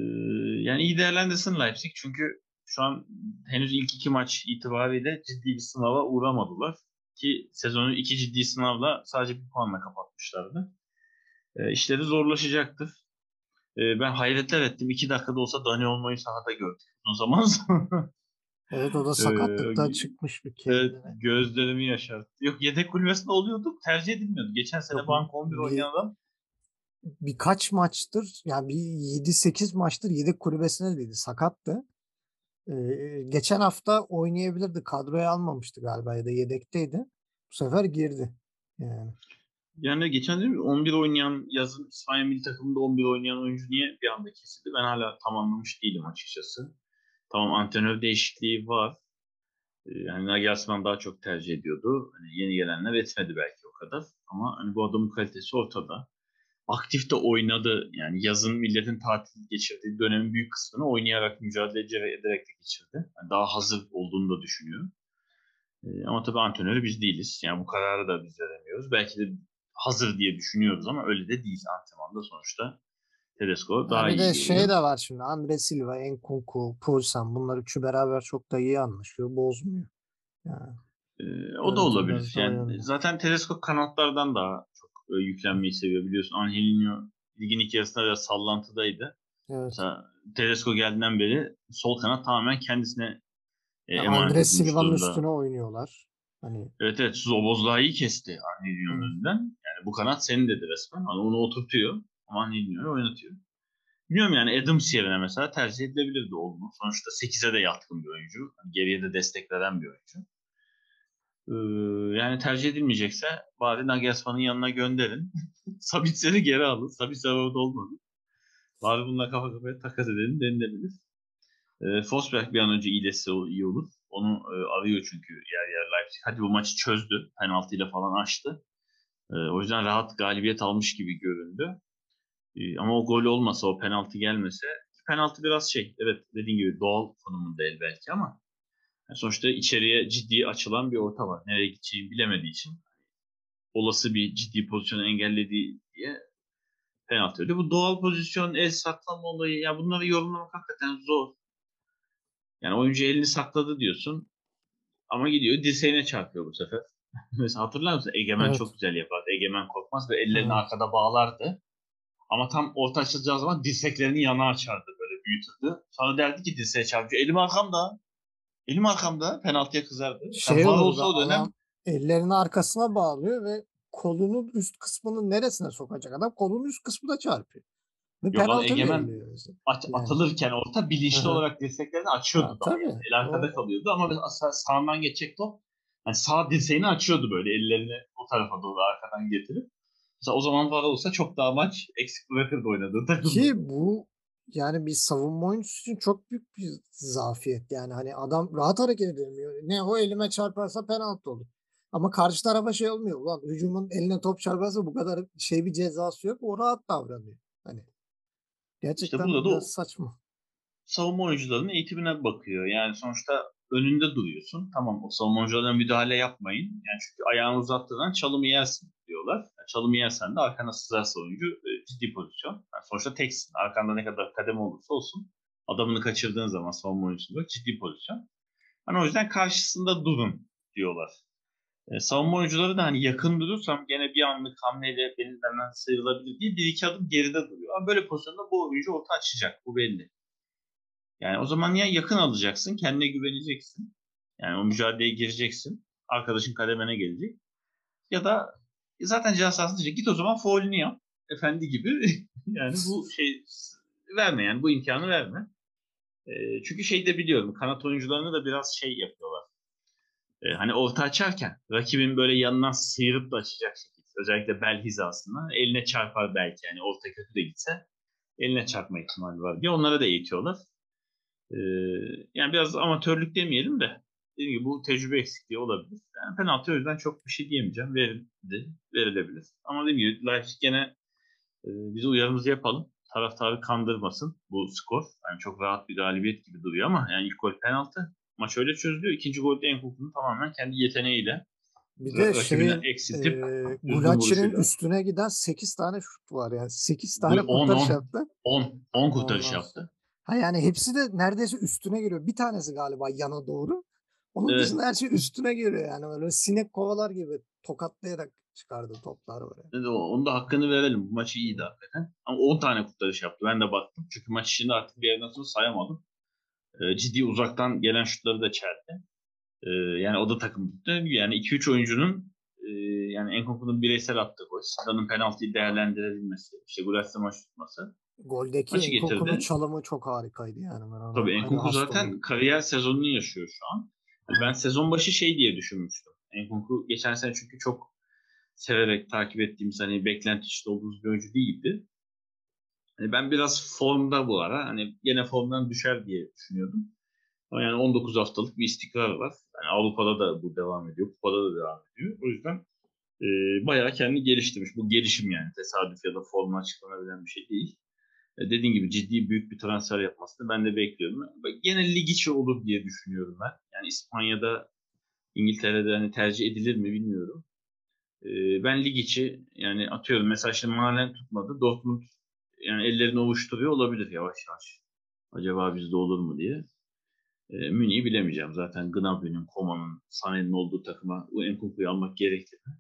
yani iyi değerlendirsin Leipzig çünkü şu an henüz ilk iki maç itibariyle ciddi bir sınava uğramadılar. Ki sezonu iki ciddi sınavla sadece bir puanla kapatmışlardı. E, işleri zorlaşacaktır. E, ben hayretler ettim. İki dakikada olsa Dani olmayı sahada gördük. O zaman sonra. evet o da sakatlıktan Ee, çıkmış bir evet, kendine. gözlerimi yaşarttı. Yok yedek kulübesinde oluyorduk. Tercih edilmiyordu. Geçen sene Yok, bank 11 bir- oynayan adam. birkaç maçtır yani bir 7-8 maçtır yedek kulübesine değildi. Sakattı. Ee, geçen hafta oynayabilirdi. Kadroya almamıştı galiba ya da yedekteydi. Bu sefer girdi. Yani. Yani geçen dedim 11 oynayan yazın İspanya milli takımında 11 oynayan oyuncu niye bir anda kesildi? Ben hala tam anlamış değilim açıkçası. Tamam antrenör değişikliği var. Ee, Yani Nagelsmann daha çok tercih ediyordu. Hani yeni gelenler etmedi belki o kadar. Ama hani bu adamın kalitesi ortada. Aktif de oynadı. Yani yazın milletin tatil geçirdiği dönemin büyük kısmını oynayarak, mücadele ederek de geçirdi. Yani daha hazır olduğunu da düşünüyor. Ee, ama tabii antrenörü biz değiliz. Yani bu kararı da biz veremiyoruz. Belki de hazır diye düşünüyoruz ama öyle de değil antrenmanda sonuçta. Tedesco daha bir iyi de geliyor. şey de var şimdi. Andre Silva, Enkunku, Poulsen bunlar üçü beraber çok da iyi anlaşıyor. Bozmuyor. Yani. Ee, o da olabilir. Yani önemli. zaten Tedesco kanatlardan daha çok e, yüklenmeyi seviyor biliyorsun. Angelino ligin ilk yarısında biraz sallantıdaydı. Evet. Mesela Tedesco geldiğinden beri sol kanat tamamen kendisine e, Ya emanet Andre Silva'nın üstüne oynuyorlar. Hani Evet evet Zobozla'yı kesti Angelino'nun Hı. önünden. Yani bu kanat senin dedi resmen. Hani onu oturtuyor ama Angelino'yu oynatıyor. Bilmiyorum yani Adams yerine mesela tercih edilebilirdi oğlunu. Sonuçta 8'e de yatkın bir oyuncu. Hani geriye de destek veren bir oyuncu. Ee, yani tercih edilmeyecekse bari Nagelsmann'ın yanına gönderin. Sabitzer'i geri alın. Sabitzer orada olmadı. Bari bununla kafa kafaya takas edelim denilebilir. E, Forsberg bir an önce iyileşse iyi olur. Onu e, arıyor çünkü yer yer Leipzig. Hadi bu maçı çözdü. Penaltıyla falan açtı. E, o yüzden rahat galibiyet almış gibi göründü. E, ama o gol olmasa, o penaltı gelmese penaltı biraz şey, evet dediğin gibi doğal konumunda el belki ama yani sonuçta içeriye ciddi açılan bir orta var. Nereye gideceğini bilemediği için olası bir ciddi pozisyonu engellediği diye penaltı ödüyor. Bu doğal pozisyon, el saklama olayı ya bunları yorumlamak hakikaten zor. Yani oyuncu elini sakladı diyorsun ama gidiyor dirseğine çarpıyor bu sefer. Mesela hatırlar mısın? Egemen Evet. çok güzel yapardı. Egemen korkmaz ve ellerini Evet. arkada bağlardı. Ama tam orta açılacağı zaman dirseklerini yana açardı böyle büyütürdü. Sonra derdi ki dirseğe çarpıyor. Elim arkamda. Elim arkamda. Penaltıya kızardı. şey Yani olsa o dönem ellerini arkasına bağlıyor ve kolunun üst kısmının neresine sokacak adam kolunun üst kısmı da çarpıyor. Ve Yok lan penaltı Egemen- at- Yani. atılırken orta bilinçli Hı hı. olarak dirseklerini açıyordu. Ha, tabii. El arkada kalıyordu ama sağından geçecek top Yani sağ dirseğini açıyordu böyle ellerini o tarafa doğru arkadan getirip. Mesela o zaman var olsa çok daha maç eksik bırakırdı oynadığı takım. Ki bu yani bir savunma oyuncusu için çok büyük bir zafiyet. Yani hani adam rahat hareket edemiyor. Ne o elime çarparsa penaltı olur. Ama karşı tarafa şey olmuyor. Ulan hücumun eline top çarparsa bu kadar şey bir cezası yok. O rahat davranıyor. Hani gerçekten burada da saçma. savunma oyuncularının eğitimine bakıyor. Yani sonuçta önünde duruyorsun. Tamam o savunma oyuncularına müdahale yapmayın. Yani çünkü ayağını uzattığından çalımı yersin diyorlar. Yani çalımı yersen de arkana sızarsa oyuncu e, ciddi pozisyon. Yani sonuçta teksin. Arkanda ne kadar kademe olursa olsun adamını kaçırdığın zaman savunma oyuncusunda ciddi pozisyon. Hani o yüzden karşısında durun diyorlar. E, savunma oyuncuları da hani yakın durursam gene bir anlık hamleyle benden sıyrılabilir diye bir iki adım geride duruyor. Ama böyle pozisyonda bu oyuncu orta açacak. Bu belli. Yani o zaman ya yakın alacaksın, kendine güveneceksin. Yani o mücadeleye gireceksin. Arkadaşın kademene gelecek. Ya da zaten ceza git o zaman faulünü yap. Efendi gibi. yani bu şey verme yani bu imkanı verme. E, çünkü şey de biliyorum kanat oyuncularını da biraz şey yapıyorlar. E, hani orta açarken rakibin böyle yanından sıyırıp da açacak şekilde. Özellikle bel hizasında eline çarpar belki. Yani orta kötü de gitse eline çarpma ihtimali var diye onlara da eğitiyorlar. Yani biraz amatörlük demeyelim de dediğim gibi bu tecrübe eksikliği olabilir. Yani penaltı o yüzden çok bir şey diyemeyeceğim. Verildi, verilebilir. Ama dediğim gibi Leipzig gene e, biz uyarımızı yapalım. Taraftarı kandırmasın bu skor. Yani çok rahat bir galibiyet gibi duruyor ama yani ilk gol penaltı. Maç öyle çözülüyor. İkinci golde Enkuku'nun tamamen kendi yeteneğiyle Bir de şeyin eksiltip e, vuruşuyla. üstüne giden 8 tane şut var yani. 8 tane kurtarış yaptı. 10 10 kurtarış Ondan yaptı. Ha yani hepsi de neredeyse üstüne giriyor. Bir tanesi galiba yana doğru. Onun Evet. dışında her şey üstüne giriyor yani. Böyle sinek kovalar gibi tokatlayarak çıkardı toplar böyle. Dedi, o- Onun da hakkını verelim. Bu maçı iyiydi hakikaten. Ama 10 tane kurtarış yaptı. Ben de baktım. Çünkü maç içinde artık bir yerden sonra sayamadım. Ee, ciddi uzaktan gelen şutları da çeldi. Ee, yani o da takım tuttu. Yani 2-3 oyuncunun e, yani Enkunku'nun bireysel attığı gol. Sidan'ın penaltıyı değerlendirebilmesi. işte Gulac'la maç tutması. Goldeki Maçı getirdi. Çalımı çok harikaydı yani. Ben Tabii hani Enkunku hasta zaten oldum. kariyer sezonunu yaşıyor şu an. Ben sezon başı şey diye düşünmüştüm. Enkunku geçen sene çünkü çok severek takip ettiğimiz hani beklenti içinde olduğumuz bir oyuncu değildi. Hani ben biraz formda bu ara. Hani gene formdan düşer diye düşünüyordum. Ama yani 19 haftalık bir istikrar var. Yani Avrupa'da da bu devam ediyor. Kupada da devam ediyor. O yüzden e, bayağı kendini geliştirmiş. Bu gelişim yani. Tesadüf ya da formla açıklanabilen bir şey değil. E, dediğim gibi ciddi büyük bir transfer yapmasını ben de bekliyorum. Gene lig içi olur diye düşünüyorum ben. Yani İspanya'da İngiltere'de hani tercih edilir mi bilmiyorum. E, ben lig içi yani atıyorum mesela şimdi Malen tutmadı. Dortmund yani ellerini ovuşturuyor olabilir yavaş yavaş. Acaba bizde olur mu diye. E, Münih'i bilemeyeceğim. Zaten Gnabry'nin, Koman'ın, Sané'nin olduğu takıma bu Enkunku'yu almak gerekli mi?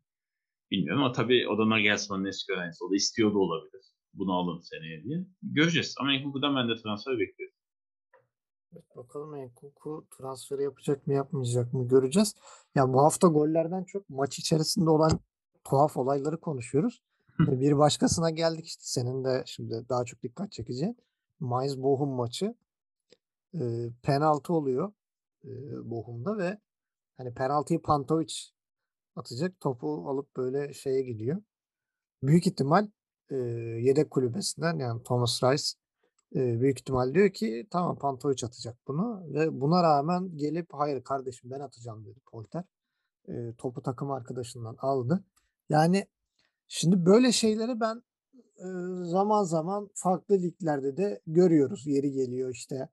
Bilmiyorum ama tabii o da Nagelsmann'ın eski öğrencisi. O da istiyor da olabilir. Bunu alın seneye diye. Göreceğiz. Ama Enkunku'dan ben de transfer bekliyorum. Evet, Bakalım Enkuku transferi yapacak mı yapmayacak mı göreceğiz. Ya bu hafta gollerden çok maç içerisinde olan tuhaf olayları konuşuyoruz. E, bir başkasına geldik işte senin de şimdi daha çok dikkat çekeceğin. Mainz Bochum maçı e, penaltı oluyor e, Bochum'da ve hani penaltıyı Pantovic atacak topu alıp böyle şeye gidiyor. Büyük ihtimal e, yedek kulübesinden yani Thomas Rice e, büyük ihtimal diyor ki tamam Pantovic atacak bunu ve buna rağmen gelip hayır kardeşim ben atacağım dedi Polter. E, topu takım arkadaşından aldı. Yani şimdi böyle şeyleri ben e, zaman zaman farklı liglerde de görüyoruz. Yeri geliyor işte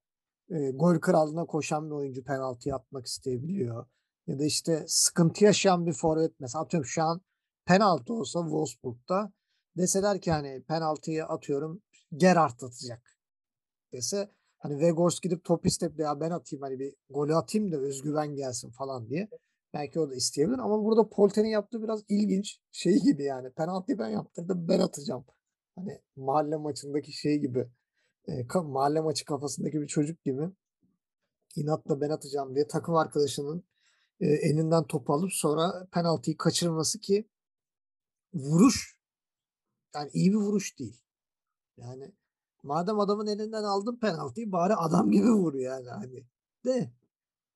e, gol kralına koşan bir oyuncu penaltı atmak isteyebiliyor. Ya da işte sıkıntı yaşayan bir forvet mesela atıyorum şu an penaltı olsa Wolfsburg'da deseler ki hani penaltıyı atıyorum Gerrard atacak dese hani Vegors gidip top isteyip de ya ben atayım hani bir golü atayım da özgüven gelsin falan diye. Belki o da isteyebilir ama burada Polter'in yaptığı biraz ilginç şey gibi yani penaltıyı ben yaptırdım ben atacağım. Hani mahalle maçındaki şey gibi e, mahalle maçı kafasındaki bir çocuk gibi inatla ben atacağım diye takım arkadaşının e, elinden topu alıp sonra penaltıyı kaçırması ki vuruş yani iyi bir vuruş değil. Yani madem adamın elinden aldın penaltıyı bari adam gibi vur yani hani. De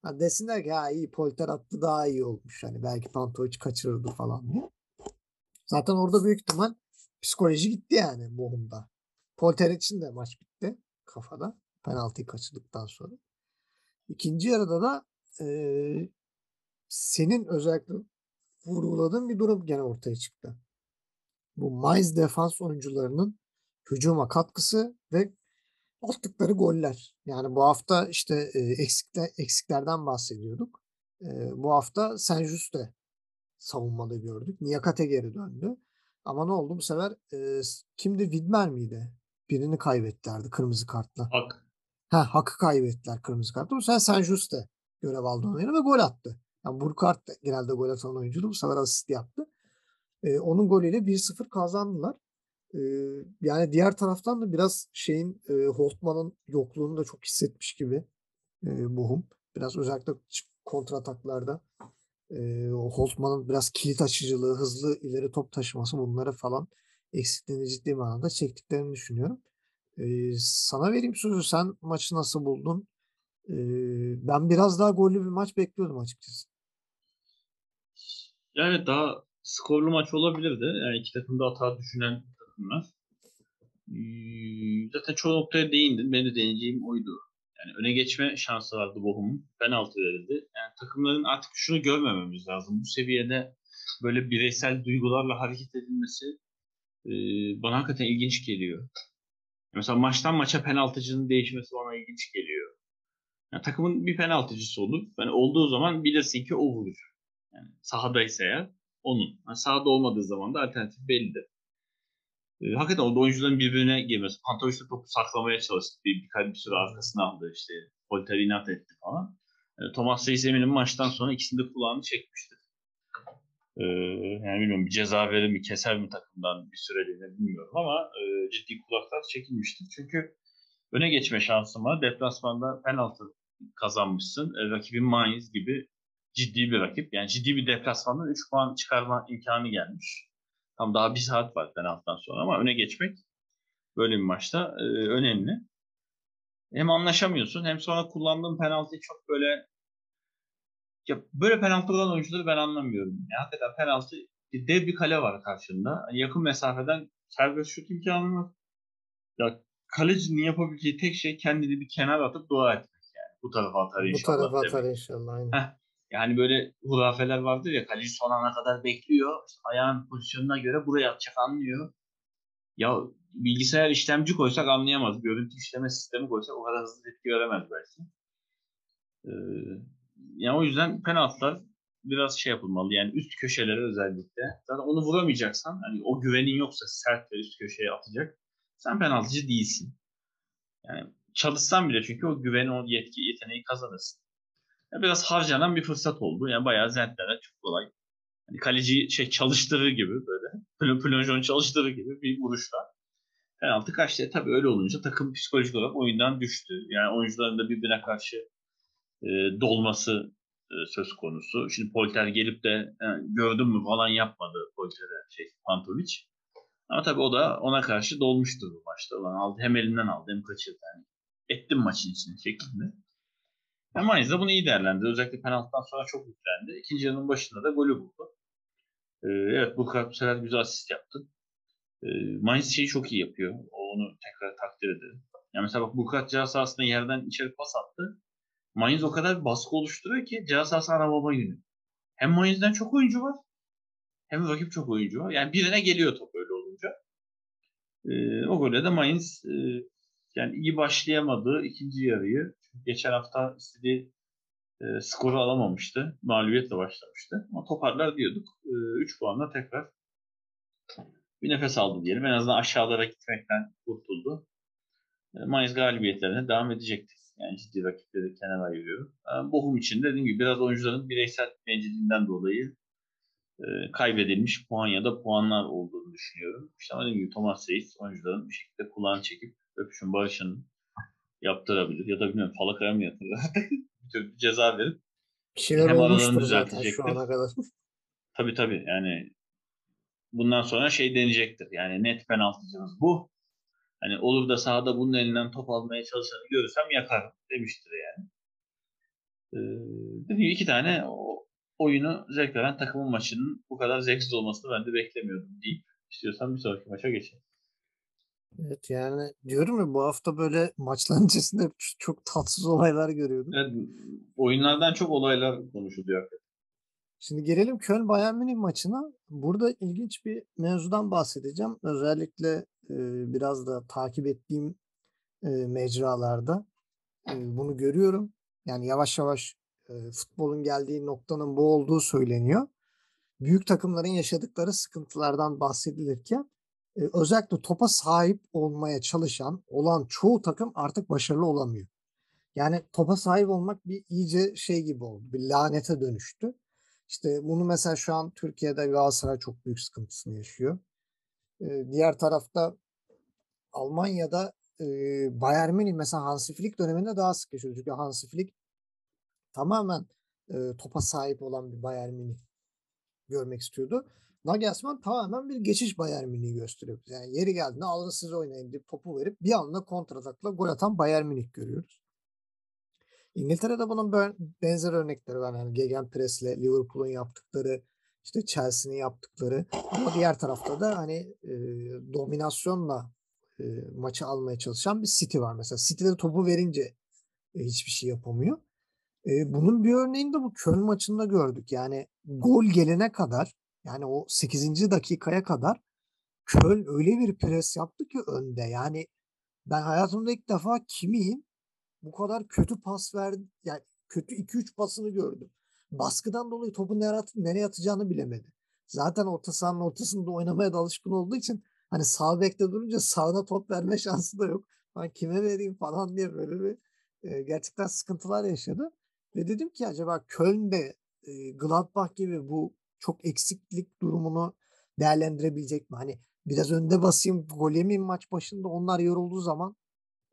Ha desinler ki ha iyi Polter attı daha iyi olmuş. Hani belki Pantovic kaçırırdı falan diye. Zaten orada büyük ihtimal psikoloji gitti yani Bochum'da. Polter için de maç bitti kafada. Penaltıyı kaçırdıktan sonra. İkinci yarıda da eee, senin özellikle vurguladığın bir durum gene ortaya çıktı. Bu Mainz defans oyuncularının hücuma katkısı ve attıkları goller. Yani bu hafta işte e, eksikler, eksiklerden bahsediyorduk. E, bu hafta Senjus'te savunmada gördük. Niyakate geri döndü. Ama ne oldu bu sefer? E, kimdi? Widmer miydi? Birini kaybettilerdi kırmızı kartla. Hak. Ha, hakkı kaybettiler kırmızı kartla. Bu sefer Senjus'te görev aldı onun yerine ve gol attı. Yani Burkhardt da genelde gol atan oyuncuydu. Bu sefer asist yaptı. E, onun golüyle 1-0 kazandılar. E, yani diğer taraftan da biraz şeyin e, Holtman'ın yokluğunu da çok hissetmiş gibi e, Bochum. Biraz özellikle kontrataklarda e, Holtman'ın biraz kilit açıcılığı, hızlı ileri top taşıması bunları falan eksikliğini ciddi manada çektiklerini düşünüyorum. E, sana vereyim sözü. Sen maçı nasıl buldun? E, ben biraz daha gollü bir maç bekliyordum açıkçası. Yani daha skorlu maç olabilirdi. Yani iki takım da hata düşünen takımlar. Ee, Zaten çoğu noktaya değindin. Benim de değineceğim oydu. Yani öne geçme şansı vardı Bochum'un. Penaltı verildi. Yani takımların artık şunu görmememiz lazım. Bu seviyede böyle bireysel duygularla hareket edilmesi e, bana hakikaten ilginç geliyor. Mesela maçtan maça penaltıcının değişmesi bana ilginç geliyor. Yani takımın bir penaltıcısı olur. Yani olduğu zaman bilirsin ki o vurur. Yani sahadaysa eğer onun. Yani sahada olmadığı zaman da alternatif bellidir. E, hakikaten orada oyuncuların birbirine girmesi. Pantovic topu saklamaya çalıştı. Bir, birkaç bir süre arkasına aldı işte. Polter inat etti falan. E, Thomas Reis eminim maçtan sonra ikisini de kulağını çekmişti. E, yani bilmiyorum bir ceza verir mi keser mi takımdan bir süreliğine bilmiyorum ama e, ciddi kulaklar çekilmiştir. Çünkü öne geçme şansın var. Deplasmanda penaltı kazanmışsın. E, rakibin Mainz gibi ciddi bir rakip. Yani ciddi bir deplasmandan 3 puan çıkarma imkanı gelmiş. Tam daha bir saat var penaltıdan sonra ama öne geçmek böyle bir maçta e, önemli. Hem anlaşamıyorsun hem sonra kullandığın penaltıyı çok böyle ya böyle penaltı olan oyuncuları ben anlamıyorum. Ya, hakikaten penaltı dev bir kale var karşında. Yani yakın mesafeden serbest şut imkanı var. Ya kalecinin yapabileceği tek şey kendini bir kenar atıp dua etmek yani. Bu tarafa atar Bu inşallah. tarafa demek. atar inşallah. Aynen. Heh. Yani böyle hurafeler vardır ya kaleci son ana kadar bekliyor. İşte ayağın pozisyonuna göre buraya atacak anlıyor. Ya bilgisayar işlemci koysak anlayamaz. Görüntü işleme sistemi koysak o kadar hızlı tepki veremez belki. Ee, yani o yüzden penaltılar biraz şey yapılmalı. Yani üst köşelere özellikle. Zaten onu vuramayacaksan hani o güvenin yoksa sert ve üst köşeye atacak. Sen penaltıcı değilsin. Yani çalışsan bile çünkü o güveni, o yetki, yeteneği kazanırsın. Yani biraz harcanan bir fırsat oldu. Yani bayağı zentlere çok kolay. Hani kaleci şey çalıştırır gibi böyle. Plon plonjon çalıştırır gibi bir vuruşla. Penaltı kaçtı. E, tabii öyle olunca takım psikolojik olarak oyundan düştü. Yani oyuncuların da birbirine karşı e, dolması e, söz konusu. Şimdi Polter gelip de e, gördün mü falan yapmadı Polter'e şey Pantovic. Ama tabii o da ona karşı dolmuştu bu maçta. Ulan aldı, hem elinden aldı hem kaçırdı. Yani ettim maçın içine şeklinde. Ama Mainz de bunu iyi değerlendirdi. Özellikle penaltıdan sonra çok yüklendi. İkinci yarının başında da golü buldu. Ee, evet Burkhardt bu sefer güzel asist yaptı. Ee, Mainz şeyi çok iyi yapıyor. Onu tekrar takdir ederim. Yani mesela bak Burkhardt ceza sahasında yerden içeri pas attı. Mainz o kadar baskı oluşturuyor ki ceza sahası ana baba günü. Hem Mainz'den çok oyuncu var hem rakip çok oyuncu var. Yani birine geliyor top öyle olunca. Ee, o golle de Mainz e, yani iyi başlayamadığı ikinci yarıyı geçen hafta istediği e, skoru alamamıştı. Mağlubiyetle başlamıştı. Ama toparlar diyorduk. 3 e, puanla tekrar bir nefes aldı diyelim. En azından aşağılara gitmekten kurtuldu. E, Mayıs galibiyetlerine devam edecektir. Yani ciddi rakipleri kenara ayırıyor. E, Bochum için de dediğim gibi biraz oyuncuların bireysel bencilliğinden dolayı e, kaybedilmiş puan ya da puanlar olduğunu düşünüyorum. İşte dediğim gibi Thomas Reis oyuncuların bir şekilde kulağını çekip öpüşün barışın yaptırabilir ya da bilmiyorum falakaya mı yatırır bir ceza verip Bir şeyler Hem aralarını zaten şu düzeltecektir. ana kadar. tabii tabii yani bundan sonra şey deneyecektir. Yani net penaltıcımız bu. Hani olur da sahada bunun elinden top almaya çalışanı görürsem yakarım demiştir yani. Ee, dediğim iki tane o, oyunu zevk veren takımın maçının bu kadar zevksiz olmasını ben de beklemiyordum deyip istiyorsan bir sonraki maça geçelim. Evet yani diyorum ya bu hafta böyle maçların içerisinde hep çok tatsız olaylar görüyordum. Evet, oyunlardan çok olaylar konuşuluyor. Şimdi gelelim Köln Bayern Münih maçına. Burada ilginç bir mevzudan bahsedeceğim. Özellikle e, biraz da takip ettiğim e, mecralarda e, bunu görüyorum. Yani yavaş yavaş e, futbolun geldiği noktanın bu olduğu söyleniyor. Büyük takımların yaşadıkları sıkıntılardan bahsedilirken özellikle topa sahip olmaya çalışan olan çoğu takım artık başarılı olamıyor. Yani topa sahip olmak bir iyice şey gibi oldu. Bir lanete dönüştü. İşte bunu mesela şu an Türkiye'de Galatasaray çok büyük sıkıntısını yaşıyor. Ee, diğer tarafta Almanya'da e, Bayern Münih mesela Hansi Flick döneminde daha sık yaşıyor. Çünkü Hansi Flick tamamen e, topa sahip olan bir Bayern Münih görmek istiyordu. Nagelsmann tamamen bir geçiş Bayern Münih'i gösteriyor. Yani yeri geldiğinde alın siz oynayın deyip topu verip bir anda kontratakla gol atan Bayern Münih görüyoruz. İngiltere'de bunun benzer örnekleri var. Yani Gegenpress'le Liverpool'un yaptıkları, işte Chelsea'nin yaptıkları ama diğer tarafta da hani e, dominasyonla e, maçı almaya çalışan bir City var mesela. City'de topu verince e, hiçbir şey yapamıyor. E, bunun bir örneğini de bu Köln maçında gördük. Yani gol gelene kadar yani o 8. dakikaya kadar Köln öyle bir pres yaptı ki önde. Yani ben hayatımda ilk defa Kimi'nin bu kadar kötü pas verdi. Yani kötü 2-3 pasını gördüm. Baskıdan dolayı topu nereye, nereye atacağını bilemedi. Zaten orta sahanın ortasında oynamaya da alışkın olduğu için hani sağ bekte durunca sağına top verme şansı da yok. Ben kime vereyim falan diye böyle bir e, gerçekten sıkıntılar yaşadı. Ve dedim ki acaba Köln'de e, Gladbach gibi bu çok eksiklik durumunu değerlendirebilecek mi? Hani biraz önde basayım, gol yemeyeyim maç başında onlar yorulduğu zaman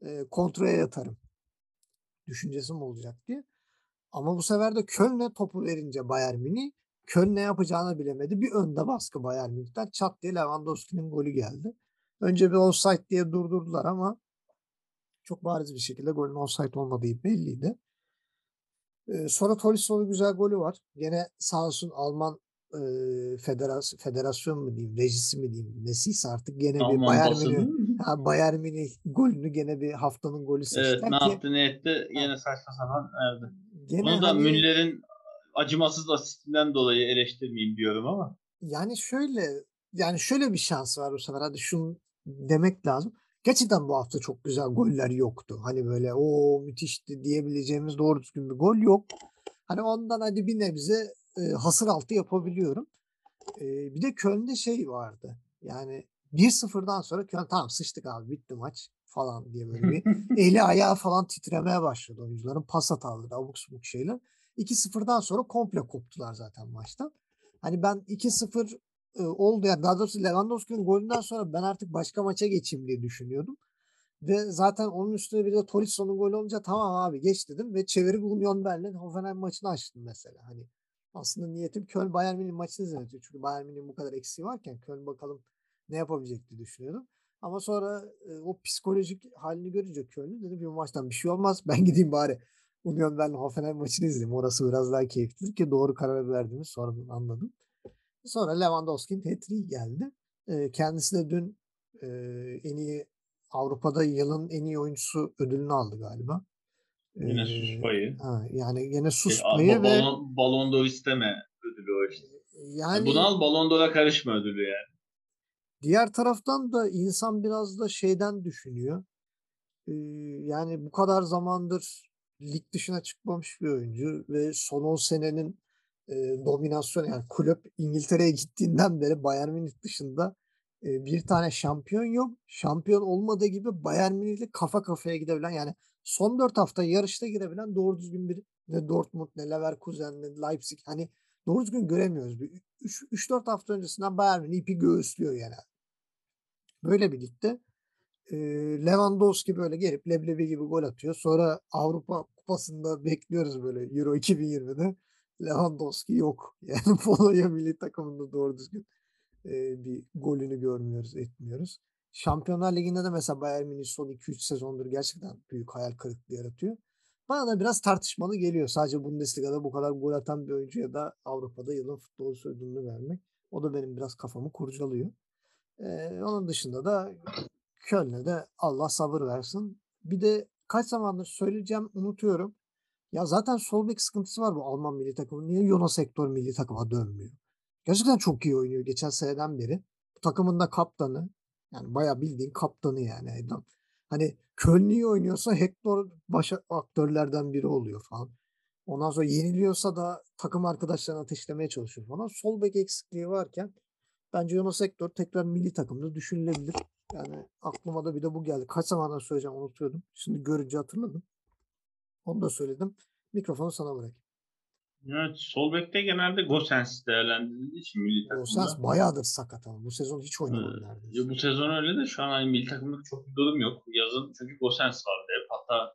e, kontraya yatarım düşüncesi mi olacak diye. Ama bu sefer de Köln'e topu verince Bayern Münih Köln ne yapacağını bilemedi. Bir önde baskı Bayern Münih'ten çat diye Lewandowski'nin golü geldi. Önce bir offside diye durdurdular ama çok bariz bir şekilde golün offside olmadığı belliydi. Ee, sonra Tolisso'nun güzel golü var. Gene sağ olsun Alman e, federasyon, federasyon mu diyeyim, rejisi mi diyeyim, nesiyse artık gene Alman bir Bayern Münih, ha, Bayern Münih golünü gene bir haftanın golü seçtiler evet, ne yaptı ne etti gene saçma sapan erdi. Gene Bunu da hani, Müller'in acımasız asistinden dolayı eleştirmeyeyim diyorum ama. Yani şöyle yani şöyle bir şans var bu sefer. Hadi şunu demek lazım. Gerçekten bu hafta çok güzel goller yoktu. Hani böyle o müthişti diyebileceğimiz doğru düzgün bir gol yok. Hani ondan hadi bir nebze e, hasır altı yapabiliyorum. E, bir de Köln'de şey vardı. Yani 1-0'dan sonra Köln tamam sıçtık abi bitti maç falan diye böyle bir eli ayağı falan titremeye başladı oyuncuların. Pas hataları, abuk subuk şeyler. 2-0'dan sonra komple koptular zaten maçtan. Hani ben 2-0 e, oldu ya daha doğrusu Lewandowski'nin golünden sonra ben artık başka maça geçeyim diye düşünüyordum. Ve zaten onun üstüne bir de Tolisso'nun golü olunca tamam abi geç dedim ve çevirip Union Berlin Hoffenheim maçını açtım mesela. Hani aslında niyetim Köln Bayern Münih maçını izlemek. Çünkü Bayern Münih'in bu kadar eksiği varken Köln bakalım ne yapabilecek diye düşünüyordum. Ama sonra e, o psikolojik halini görünce Köln'ün dedim bir maçtan bir şey olmaz. Ben gideyim bari Union Berlin Hoffenheim maçını izleyeyim. Orası biraz daha keyiflidir ki doğru karar verdiğimi sonra anladım. Sonra Lewandowski'nin hat geldi. E, kendisi de dün e, en iyi Avrupa'da yılın en iyi oyuncusu ödülünü aldı galiba. Yine ee, sus payı. Ha, yani yine sus payı ve balon, balon d'Or isteme ödülü o işte. Yani, Bunu al balon d'Or'a karışma ödülü yani. Diğer taraftan da insan biraz da şeyden düşünüyor. Ee, yani bu kadar zamandır lig dışına çıkmamış bir oyuncu ve son 10 senenin e, dominasyon yani kulüp İngiltere'ye gittiğinden beri Bayern Münih dışında e, bir tane şampiyon yok. Şampiyon olmadığı gibi Bayern Münih'le kafa kafaya gidebilen yani son 4 hafta yarışta girebilen doğru düzgün bir ne Dortmund ne Leverkusen ne Leipzig hani doğru düzgün göremiyoruz. 3-4 hafta öncesinden Bayern Münih ipi göğüslüyor yani. Böyle bir ligde e, Lewandowski böyle gelip leblebi gibi gol atıyor. Sonra Avrupa Kupası'nda bekliyoruz böyle Euro 2020'de. Lewandowski yok. Yani Polonya milli takımında doğru düzgün e, bir golünü görmüyoruz, etmiyoruz. Şampiyonlar Ligi'nde de mesela Bayern Münih son 2-3 sezondur gerçekten büyük hayal kırıklığı yaratıyor. bana da biraz tartışmalı geliyor. Sadece Bundesliga'da bu kadar gol atan bir oyuncuya da Avrupa'da yılın futbolcusu ödülünü vermek. O da benim biraz kafamı kurcalıyor. Ee, onun dışında da Köln'e de Allah sabır versin. Bir de kaç zamandır söyleyeceğim unutuyorum. Ya zaten sol bek sıkıntısı var bu Alman milli takımın. Niye Jonas Hector milli takıma dönmüyor? Gerçekten çok iyi oynuyor geçen seneden beri. Bu takımın da kaptanı. Yani bayağı bildiğin kaptanı yani adam. Hani Köln iyi oynuyorsa Hector baş aktörlerden biri oluyor falan. Ondan sonra yeniliyorsa da takım arkadaşlarını ateşlemeye çalışıyor falan. Sol bek eksikliği varken bence Jonas Hector tekrar milli takımda düşünülebilir. Yani aklıma da bir de bu geldi. Kaç zamandır söyleyeceğim unutuyordum. Şimdi görünce hatırladım. Onu da söyledim. Mikrofonu sana bırakayım. Evet, sol bekte genelde Gosens değerlendirildiği için milli takımda. Gosens bayağıdır sakat ama bu sezon hiç oynamadı Ee, neredeyse. bu sezon öyle de şu an hani milli takımda çok bir durum yok. Yazın çünkü Gosens vardı hep. Hatta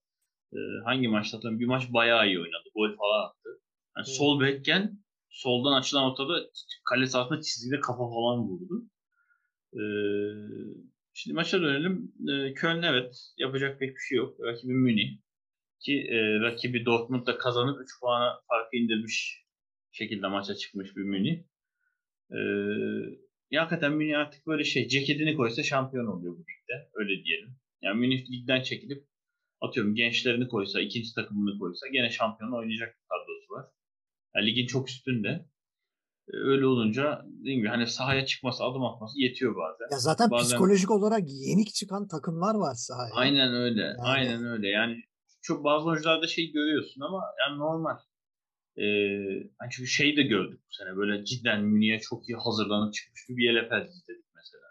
e, hangi maçta hatırlamıyorum. Bir maç bayağı iyi oynadı. Gol falan attı. Yani Hmm. sol bekken soldan açılan ortada kale sahasında çizgide kafa falan vurdu. Ee, şimdi maça dönelim. Ee, Köln evet yapacak pek bir şey yok. Rakibi Münih. Ki e, rakibi Dortmund'da kazanıp 3 puana farkı indirmiş şekilde maça çıkmış bir Münih. Ee, ya hakikaten Münih artık böyle şey ceketini koysa şampiyon oluyor bu ligde. Öyle diyelim. Yani Münih ligden çekilip atıyorum gençlerini koysa, ikinci takımını koysa gene şampiyon oynayacak bir kadrosu var. Yani ligin çok üstünde. Ee, Öyle olunca dediğim gibi hani sahaya çıkması, adım atması yetiyor bazen. Ya zaten Bazen- psikolojik olarak yenik çıkan takımlar var sahaya. Aynen öyle. Aynen öyle. Yani çok bazı oyuncularda şey görüyorsun ama yani normal. Ee, çünkü şey de gördük bu sene. Böyle cidden Münih'e çok iyi hazırlanıp çıkmış bir Bielefeld izledik mesela.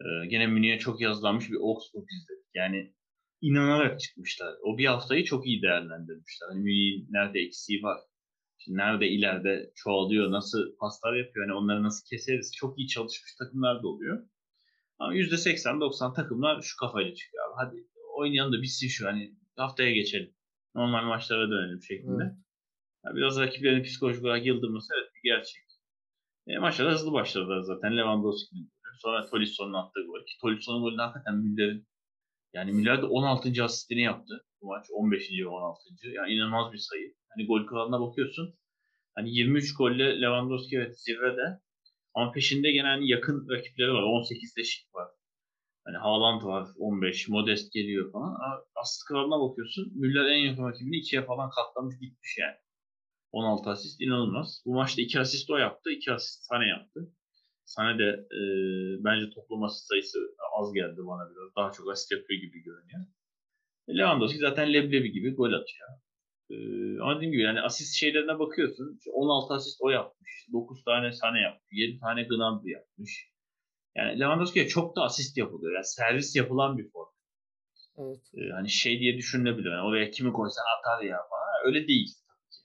Ee, gene Münih'e çok iyi hazırlanmış bir Augsburg izledik. Yani inanarak çıkmışlar. O bir haftayı çok iyi değerlendirmişler. Hani Münih'in nerede eksiği var. Şimdi nerede ileride çoğalıyor, nasıl paslar yapıyor, hani onları nasıl keseriz. Çok iyi çalışmış takımlar da oluyor. Ama %80-90 takımlar şu kafayla çıkıyor abi. Hadi oynayalım da bitsin şu hani haftaya geçelim. Normal maçlara dönelim şeklinde. Evet. Ya biraz rakiplerin psikolojik olarak yıldırması evet bir gerçek. E, maçlara hızlı başladılar zaten. Lewandowski'nin golü. Sonra Tolisson'un attığı gol. Ki Tolisson'un golü de hakikaten Müller'in yani Müller de 16. asistini yaptı bu maç. 15. ve 16. Yani inanılmaz bir sayı. Hani gol kralına bakıyorsun. Hani 23 golle Lewandowski evet zirvede. Ama peşinde gene hani yakın rakipleri var. 18'de şık var. Hani Haaland var 15, Modest geliyor falan. Asist kralına bakıyorsun. Müller en yakın rakibini ikiye falan katlamış gitmiş yani. 16 asist inanılmaz. Bu maçta 2 asist o yaptı. 2 asist Sane yaptı. Sane de e, bence toplam asist sayısı az geldi bana biraz. Daha çok asist yapıyor gibi görünüyor. E, Lewandowski zaten leblebi gibi gol atıyor. E, ama dediğim gibi yani asist şeylerine bakıyorsun. İşte 16 asist o yapmış. 9 tane Sane yapmış. 7 tane Gnabry yapmış. Yani Lewandowski'ye çok da asist yapılıyor. Yani servis yapılan bir form. Evet. E, hani şey diye düşünülebilir. Yani oraya kimi koysan atar ya falan. Öyle değil.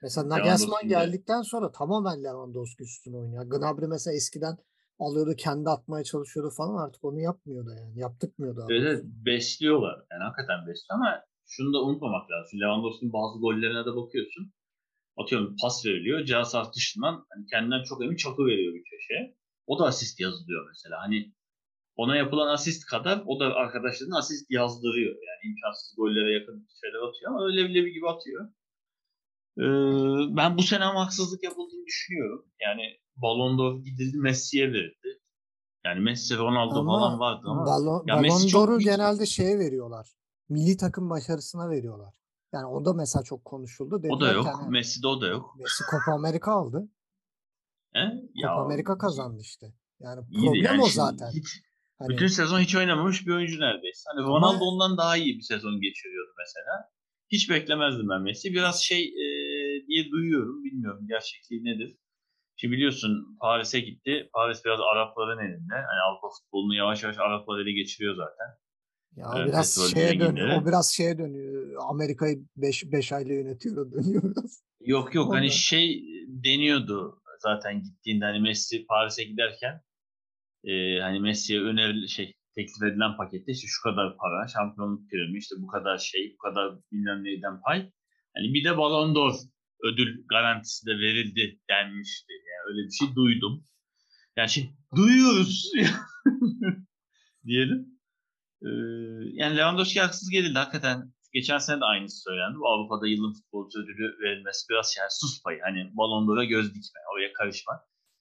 Mesela Nagelsmann geldikten sonra tamamen Lewandowski üstüne oynuyor. Gnabry mesela eskiden alıyordu kendi atmaya çalışıyordu falan artık onu yapmıyor da yani. Yaptırmıyor da. Evet, besliyorlar. Yani hakikaten besliyor ama şunu da unutmamak lazım. Lewandowski'nin bazı gollerine de bakıyorsun. Atıyorum pas veriliyor. Sahası dışından hani kendinden çok emin çakı veriyor bir köşeye. O da asist yazılıyor mesela. Hani ona yapılan asist kadar o da arkadaşlarına asist yazdırıyor. Yani imkansız gollere yakın şeyler atıyor ama öyle bile bir gibi atıyor. Ee, ben bu sene ama haksızlık yapıldığını düşünüyorum. Yani Ballon d'Or gidildi Messi'ye verildi. Yani Messi, Ronaldo Ama falan vardı ama Ballon, Ya Messi çok büyük- genelde şeye veriyorlar. Milli takım başarısına veriyorlar. Yani o da mesela çok konuşuldu. o da Dediler yok. hani Messi'de o da yok. Messi Copa Amerika aldı. He? Ya, Copa Amerika kazandı işte. Yani iyiydi problem yani o zaten. Hiç, Hani bütün sezon hiç oynamamış bir oyuncu neredeyse. Hani Ama- Ronaldo ondan daha iyi bir sezon geçiriyordu mesela. Hiç beklemezdim ben Messi. Biraz şey e, diye duyuyorum. Bilmiyorum gerçekliği nedir. Şimdi biliyorsun Paris'e gitti. Paris biraz Arapların elinde. Hani Avrupa futbolunu yavaş yavaş Araplar ele geçiriyor zaten. ya Evet, biraz şeye dönüyor. O biraz şeye dönüyor. Amerika'yı 5 5 ayla yönetiyor dönüyor biraz. Yok yok Orada- hani şey deniyordu zaten gittiğinde hani Messi Paris'e giderken e, hani Messi'ye önerili şey teklif edilen pakette işte şu kadar para, şampiyonluk primi, işte bu kadar şey, bu kadar bilmem neyden pay. Hani bir de Ballon d'Or ödül garantisi de verildi denmişti. Yani öyle bir şey duydum. Yani şimdi duyuyoruz diyelim. Ee, yani Lewandowski haksız gelildi hakikaten. Geçen sene de aynısı söylendi. Bu Avrupa'da yılın futbolcu ödülü verilmesi biraz yani sus payı. Hani Ballon d'Or'a göz dikme, oraya karışma.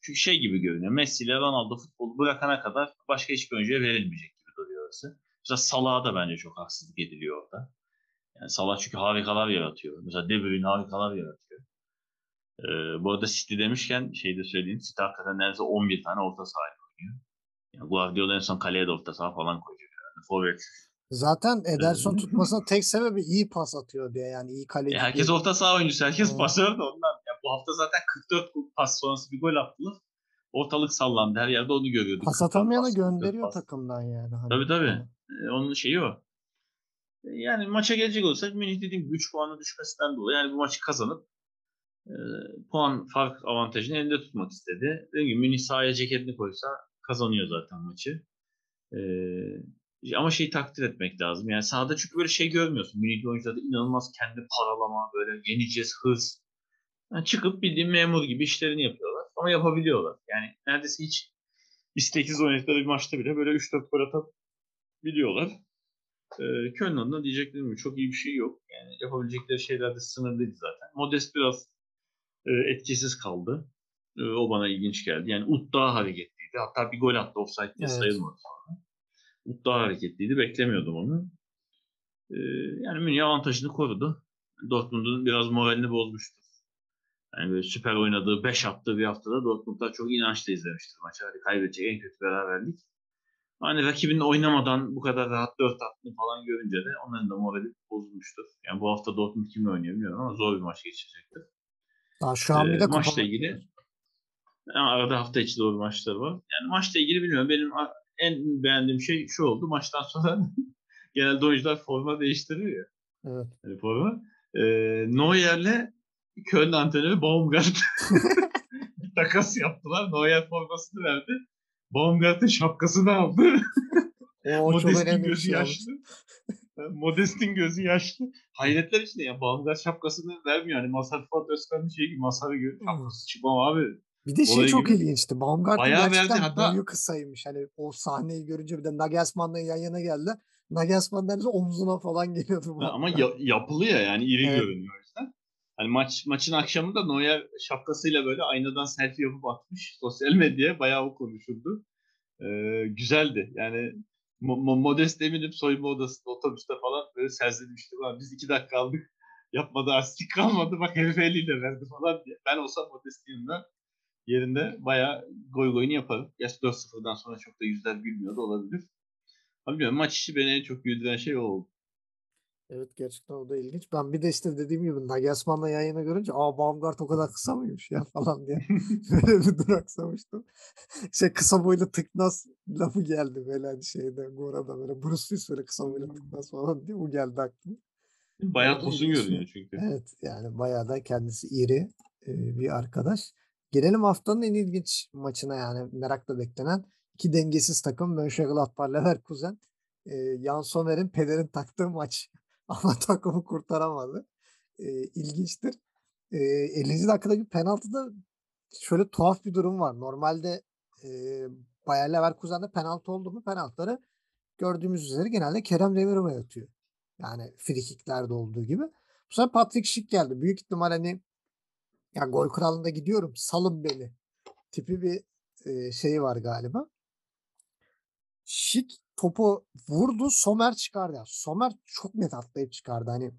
Çünkü şey gibi görünüyor. Messi ile Ronaldo futbolu bırakana kadar başka hiçbir oyuncuya verilmeyecek gibi duruyor orası. Mesela Salah'a da bence çok haksızlık ediliyor orada. Yani Salah çünkü harikalar yaratıyor. Mesela De Bruyne harikalar yaratıyor. Ee, bu arada City demişken şey de söyleyeyim. City hakikaten neredeyse 11 tane orta saha oynuyor. Yani Guardiola en son kaleye de orta saha falan koyuyor. Yani forvet. Zaten Ederson tutmasına tek sebebi iyi pas atıyor diye yani iyi kaleci. E, herkes değil. orta saha oyuncusu. Herkes Evet. pasör de ondan. Ya bu hafta zaten 44 pas sonrası bir gol attılar. Ortalık sallandı. Her yerde onu görüyorduk. Pas 44 atamayanı pas, 44 gönderiyor pas. takımdan yani. Hani. Tabii tabii. E, onun şeyi o. E, Yani maça gelecek olsak Münih dediğim gibi 3 puanı düşmesinden dolayı yani bu maçı kazanıp e, puan fark avantajını elinde tutmak istedi. Dediğim gibi Münih sahaya ceketini koysa kazanıyor zaten maçı. E, ama şeyi takdir etmek lazım. Yani sahada çünkü böyle şey görmüyorsun. Münihli oyuncularda inanılmaz kendi paralama, böyle yeneceğiz hız. Yani çıkıp bildiğin memur gibi işlerini yapıyorlar. Ama yapabiliyorlar. Yani neredeyse hiç isteksiz oynadıkları bir maçta bile böyle 3-4 gol atabiliyorlar. Ee, Köln adına diyeceklerim gibi çok iyi bir şey yok. Yani yapabilecekleri şeyler de sınırlıydı zaten. Modest biraz e, etkisiz kaldı. E, o bana ilginç geldi. Yani Ut daha hareketliydi. Hatta bir gol attı offside diye Evet. sayılmadı sonra. Ut daha hareketliydi. Beklemiyordum onu. E, yani Münih avantajını korudu. Dortmund'un biraz moralini bozmuştu. Yani böyle süper oynadığı, 5 attığı bir haftada Dortmund'da çok inançlı izlemiştir maçı. Hadi kaybedecek en kötü beraberlik. Hani rakibinin oynamadan bu kadar rahat 4 attığını falan görünce de onların da morali bozulmuştur. Yani bu hafta Dortmund kimle oynuyor bilmiyorum ama zor bir maç geçecektir. Daha şu an bir Ee, de maçla kupa- ilgili ama arada hafta içi doğru maçlar var. Yani maçla ilgili bilmiyorum. Benim en beğendiğim şey şu oldu. Maçtan sonra genelde oyuncular forma değiştiriyor ya. Evet. Hani forma. Ee, Neuer'le Köln antrenörü Baumgart takas yaptılar. Neuer formasını verdi. Baumgart'ın şapkasını aldı. O Modest'in gözü şey yaşlı. Modest'in gözü yaşlı. Hayretler içinde ya Baumgart şapkasını vermiyor. Hani Mazhar Fuat Özkan'ın şey gibi Mazhar'ı görüyor. Hmm. Şapkası çıkmam abi. Bir de şey Olayı çok gibi. ilginçti. Baumgart'ın Bayağı verdi, gerçekten hatta- boyu kısaymış. Hani o sahneyi görünce bir de Nagelsmann'la yan yana geldi. Nagelsmann neredeyse omzuna falan geliyordu. Ha, Ama ya- yapılı ya yani iri Evet. görünüyor yüzden. Hani maç maçın akşamında Neuer şapkasıyla böyle aynadan selfie yapıp atmış. Sosyal medyaya bayağı o konuşuldu. Ee, güzeldi. Yani Mo- Mo- Modest eminim soyunma odasında otobüste falan böyle serzlemişti. Ulan biz iki dakika aldık. Yapmadı astik kalmadı. Bak herif eliyle verdi falan diye. Ben olsam Modest'in yanında yerinde bayağı goy goyunu yaparım. Gerçi 4-0'dan sonra çok da yüzler gülmüyor da olabilir. Ama bilmiyorum maç içi beni en çok güldüren şey o oldu. Evet gerçekten o da ilginç. Ben bir de işte dediğim gibi Nagelsmann'la yan yana görünce aa Baumgart o kadar kısa mıymış ya falan diye böyle bir duraksamıştım. Şey kısa boylu tıknaz lafı geldi böyle hani şeyde Gora'da böyle Bruce Willis böyle kısa boylu tıknaz falan diye bu geldi aklıma. Bayağı tosun görünüyor çünkü. Evet yani bayağı da kendisi iri e, bir arkadaş. Gelelim haftanın en ilginç maçına yani merakla beklenen iki dengesiz takım Mönchengladbach Leverkusen. E, Jan Sommer'in pelerin taktığı maç ama takımı kurtaramadı. E, ilginçtir. E, 50. dakikadaki penaltıda şöyle tuhaf bir durum var. Normalde e, Bayer Leverkusen'de penaltı oldu mu penaltıları gördüğümüz üzere genelde Kerem Demirören'e atıyor. Yani frikiklerde olduğu gibi. Bu sefer Patrick Schick geldi. Büyük ihtimal hani ya gol kralında gidiyorum salın beni tipi bir e, şeyi var galiba. Schick topu vurdu Somer çıkardı. Somer çok net atlayıp çıkardı. Hani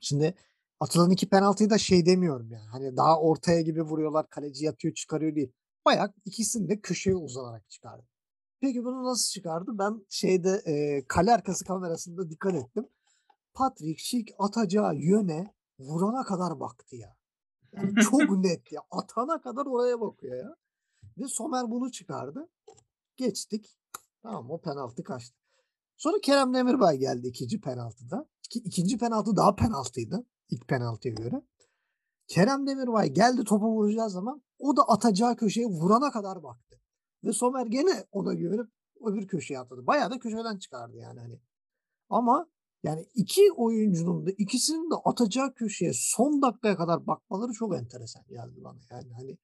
şimdi atılan iki penaltıyı da şey demiyorum yani. Hani daha ortaya gibi vuruyorlar kaleci yatıyor çıkarıyor değil. Bayağı ikisini de köşeye uzanarak çıkardı. Peki bunu nasıl çıkardı? Ben şeyde e, kale arkası kamerasında dikkat ettim. Patrick Schick atacağı yöne vurana kadar baktı ya. Yani çok net ya. Atana kadar oraya bakıyor ya. Ve Somer bunu çıkardı. Geçtik. Tamam o penaltı kaçtı. Sonra Kerem Demirbay geldi ikinci penaltıda. İki, ikinci penaltı daha penaltıydı. ilk penaltıya göre. Kerem Demirbay geldi topu vuracağı zaman o da atacağı köşeye vurana kadar baktı. Ve Somer gene ona güvenip öbür köşeye atladı. Bayağı da köşeden çıkardı yani hani. Ama yani iki oyuncunun da ikisinin de atacağı köşeye son dakikaya kadar bakmaları çok enteresan geldi bana. Yani hani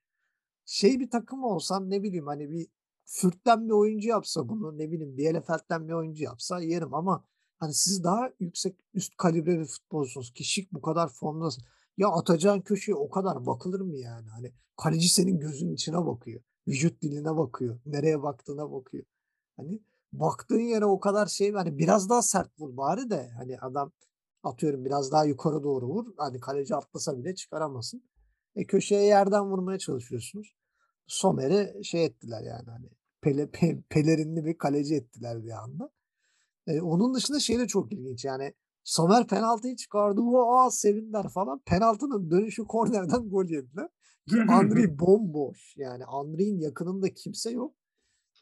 şey bir takım olsam ne bileyim hani bir Fürt'ten bir oyuncu yapsa bunu ne bileyim Bielefeld'den bir oyuncu yapsa yerim ama Hani siz daha yüksek üst kalibre bir futbolcusunuz ki Şik bu kadar formdasın. Ya atacağın köşeye o kadar bakılır mı yani? Hani kaleci senin gözünün içine bakıyor. Vücut diline bakıyor. Nereye baktığına bakıyor. Hani baktığın yere o kadar şey hani biraz daha sert vur bari de hani adam atıyorum biraz daha yukarı doğru vur. Hani kaleci atlasa bile çıkaramasın. E köşeye yerden vurmaya çalışıyorsunuz. Somer'i şey ettiler yani hani pele, pe, pelerinli bir kaleci ettiler bir anda. E, onun dışında şey de çok ilginç yani Somer penaltıyı çıkardı. Aa sevindiler falan. Penaltının dönüşü kornerden gol yediler. Andri bomboş. Yani Andri'nin yakınında kimse yok.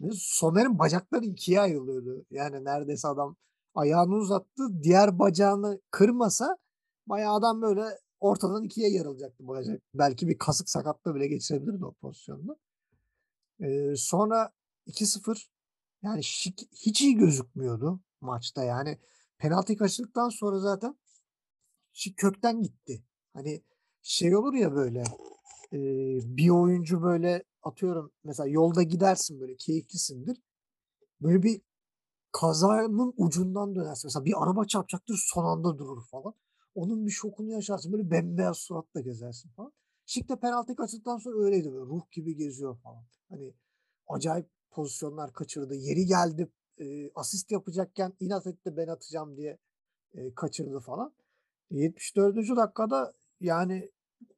Ve Somer'in bacakları ikiye ayrılıyordu. Yani neredeyse adam ayağını uzattı. Diğer bacağını kırmasa bayağı adam böyle ortadan ikiye yarılacaktı bacak. Belki bir kasık sakatlığı bile geçirebilirdi o pozisyonda. Ee, sonra 2-0 yani şik, hiç iyi gözükmüyordu maçta. Yani penaltı kaçırdıktan sonra zaten şik kökten gitti. Hani şey olur ya böyle e, bir oyuncu böyle atıyorum mesela yolda gidersin böyle keyiflisindir. Böyle bir kazanın ucundan dönersin. Mesela bir araba çarpacaktır son anda durur falan. Onun bir şokunu yaşarsın. Böyle bembeyaz suratla gezersin falan. Şik de penaltı kaçırdıktan sonra öyleydi böyle. Ruh gibi geziyor falan. Hani acayip pozisyonlar kaçırdı. Yeri geldi e, asist yapacakken inat etti ben atacağım diye e, kaçırdı falan. 74. dakikada yani